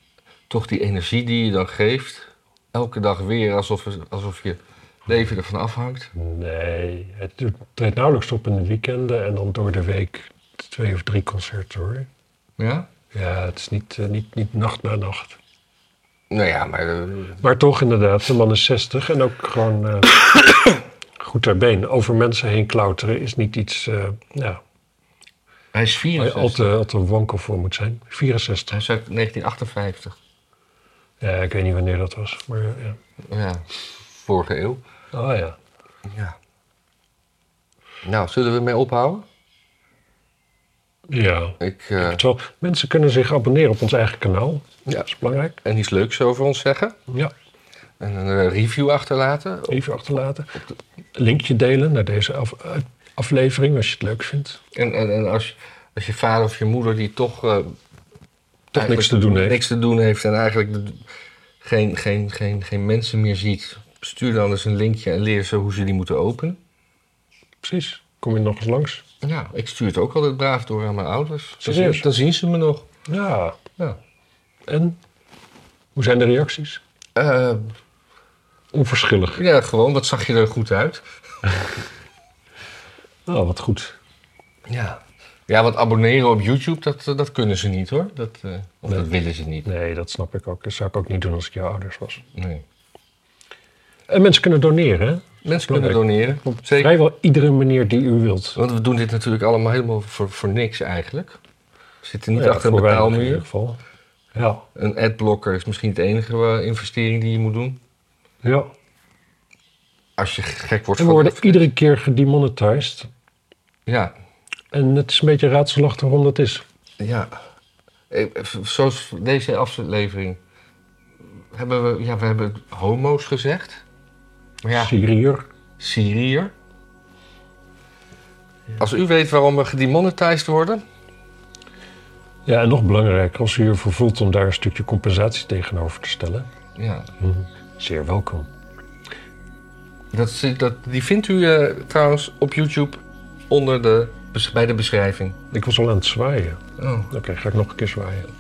toch die energie die je dan geeft... Elke dag weer alsof, alsof je leven ervan afhangt. Nee, het treedt nauwelijks op in de weekenden en dan door de week twee of drie concerten hoor. Ja? Ja, het is niet, eh, niet, niet nacht na nacht. Nou ja, maar... eh, Maar toch inderdaad, de man is 60 en ook gewoon eh, goed ter been. Over mensen heen klauteren is niet iets ja, hij is waar je 64. al te, al te wankel voor moet zijn. 64. Hij is uit 1958. Ja, ik weet niet wanneer dat was, maar ja. Ja, vorige eeuw. Oh ja. Ja. Nou, zullen we mee ophouden? Ja. Ik, eh, Het wel- mensen kunnen zich abonneren op ons eigen kanaal. ja. Dat is belangrijk. En iets leuks over ons zeggen. Ja. En een eh, review achterlaten. Even achterlaten. Linkje delen naar deze af- eh, aflevering als je het leuk vindt. En, en, en als, als je vader of je moeder die toch... eh, Toch niks te doen heeft. Niks te doen heeft en eigenlijk de- geen, geen, geen, geen mensen meer ziet. Stuur dan eens een linkje en leer ze hoe ze die moeten openen. Precies. Kom je nog eens langs? Ja, ik stuur het ook altijd braaf door aan mijn ouders. Dan zien, dan zien ze me nog. Ja. Ja. En? Hoe zijn de reacties? Eh, Onverschillig. ja, gewoon. Wat zag je er goed uit? Oh, wat goed. Ja. Ja, want abonneren op YouTube, dat, eh, dat kunnen ze niet hoor. Dat, eh, of Nee. dat willen ze niet. Nee, dat snap ik ook. Dat zou ik ook niet doen als ik jouw ouders was. Nee. En mensen kunnen doneren, hè? Mensen kunnen Belangrijk. doneren. Op Zeker. vrijwel iedere manier die u wilt. Want we doen dit natuurlijk allemaal helemaal voor, voor niks eigenlijk. We zitten niet Ja, achter een voor weinig in betaalmuur. ieder geval. Ja. Een adblocker is misschien het enige eh, investering die je moet doen. ja. Als je gek wordt En we van... worden iedere keer gedemonetized. Ja, En het is een beetje raadselachtig waarom dat is. ja. Eh, Zoals deze aflevering hebben we... Ja, we hebben homo's gezegd. Ja, Syriër. Syriër. Als u weet waarom we gedemonetized worden... Ja, en nog belangrijker, als u ervoor voelt om daar een stukje compensatie tegenover te stellen. Ja, Zeer welkom. dat, dat, die vindt u eh, trouwens op YouTube onder de, bij de beschrijving. Ik was al aan het zwaaien. Oh. Oké, ga ik nog een keer zwaaien.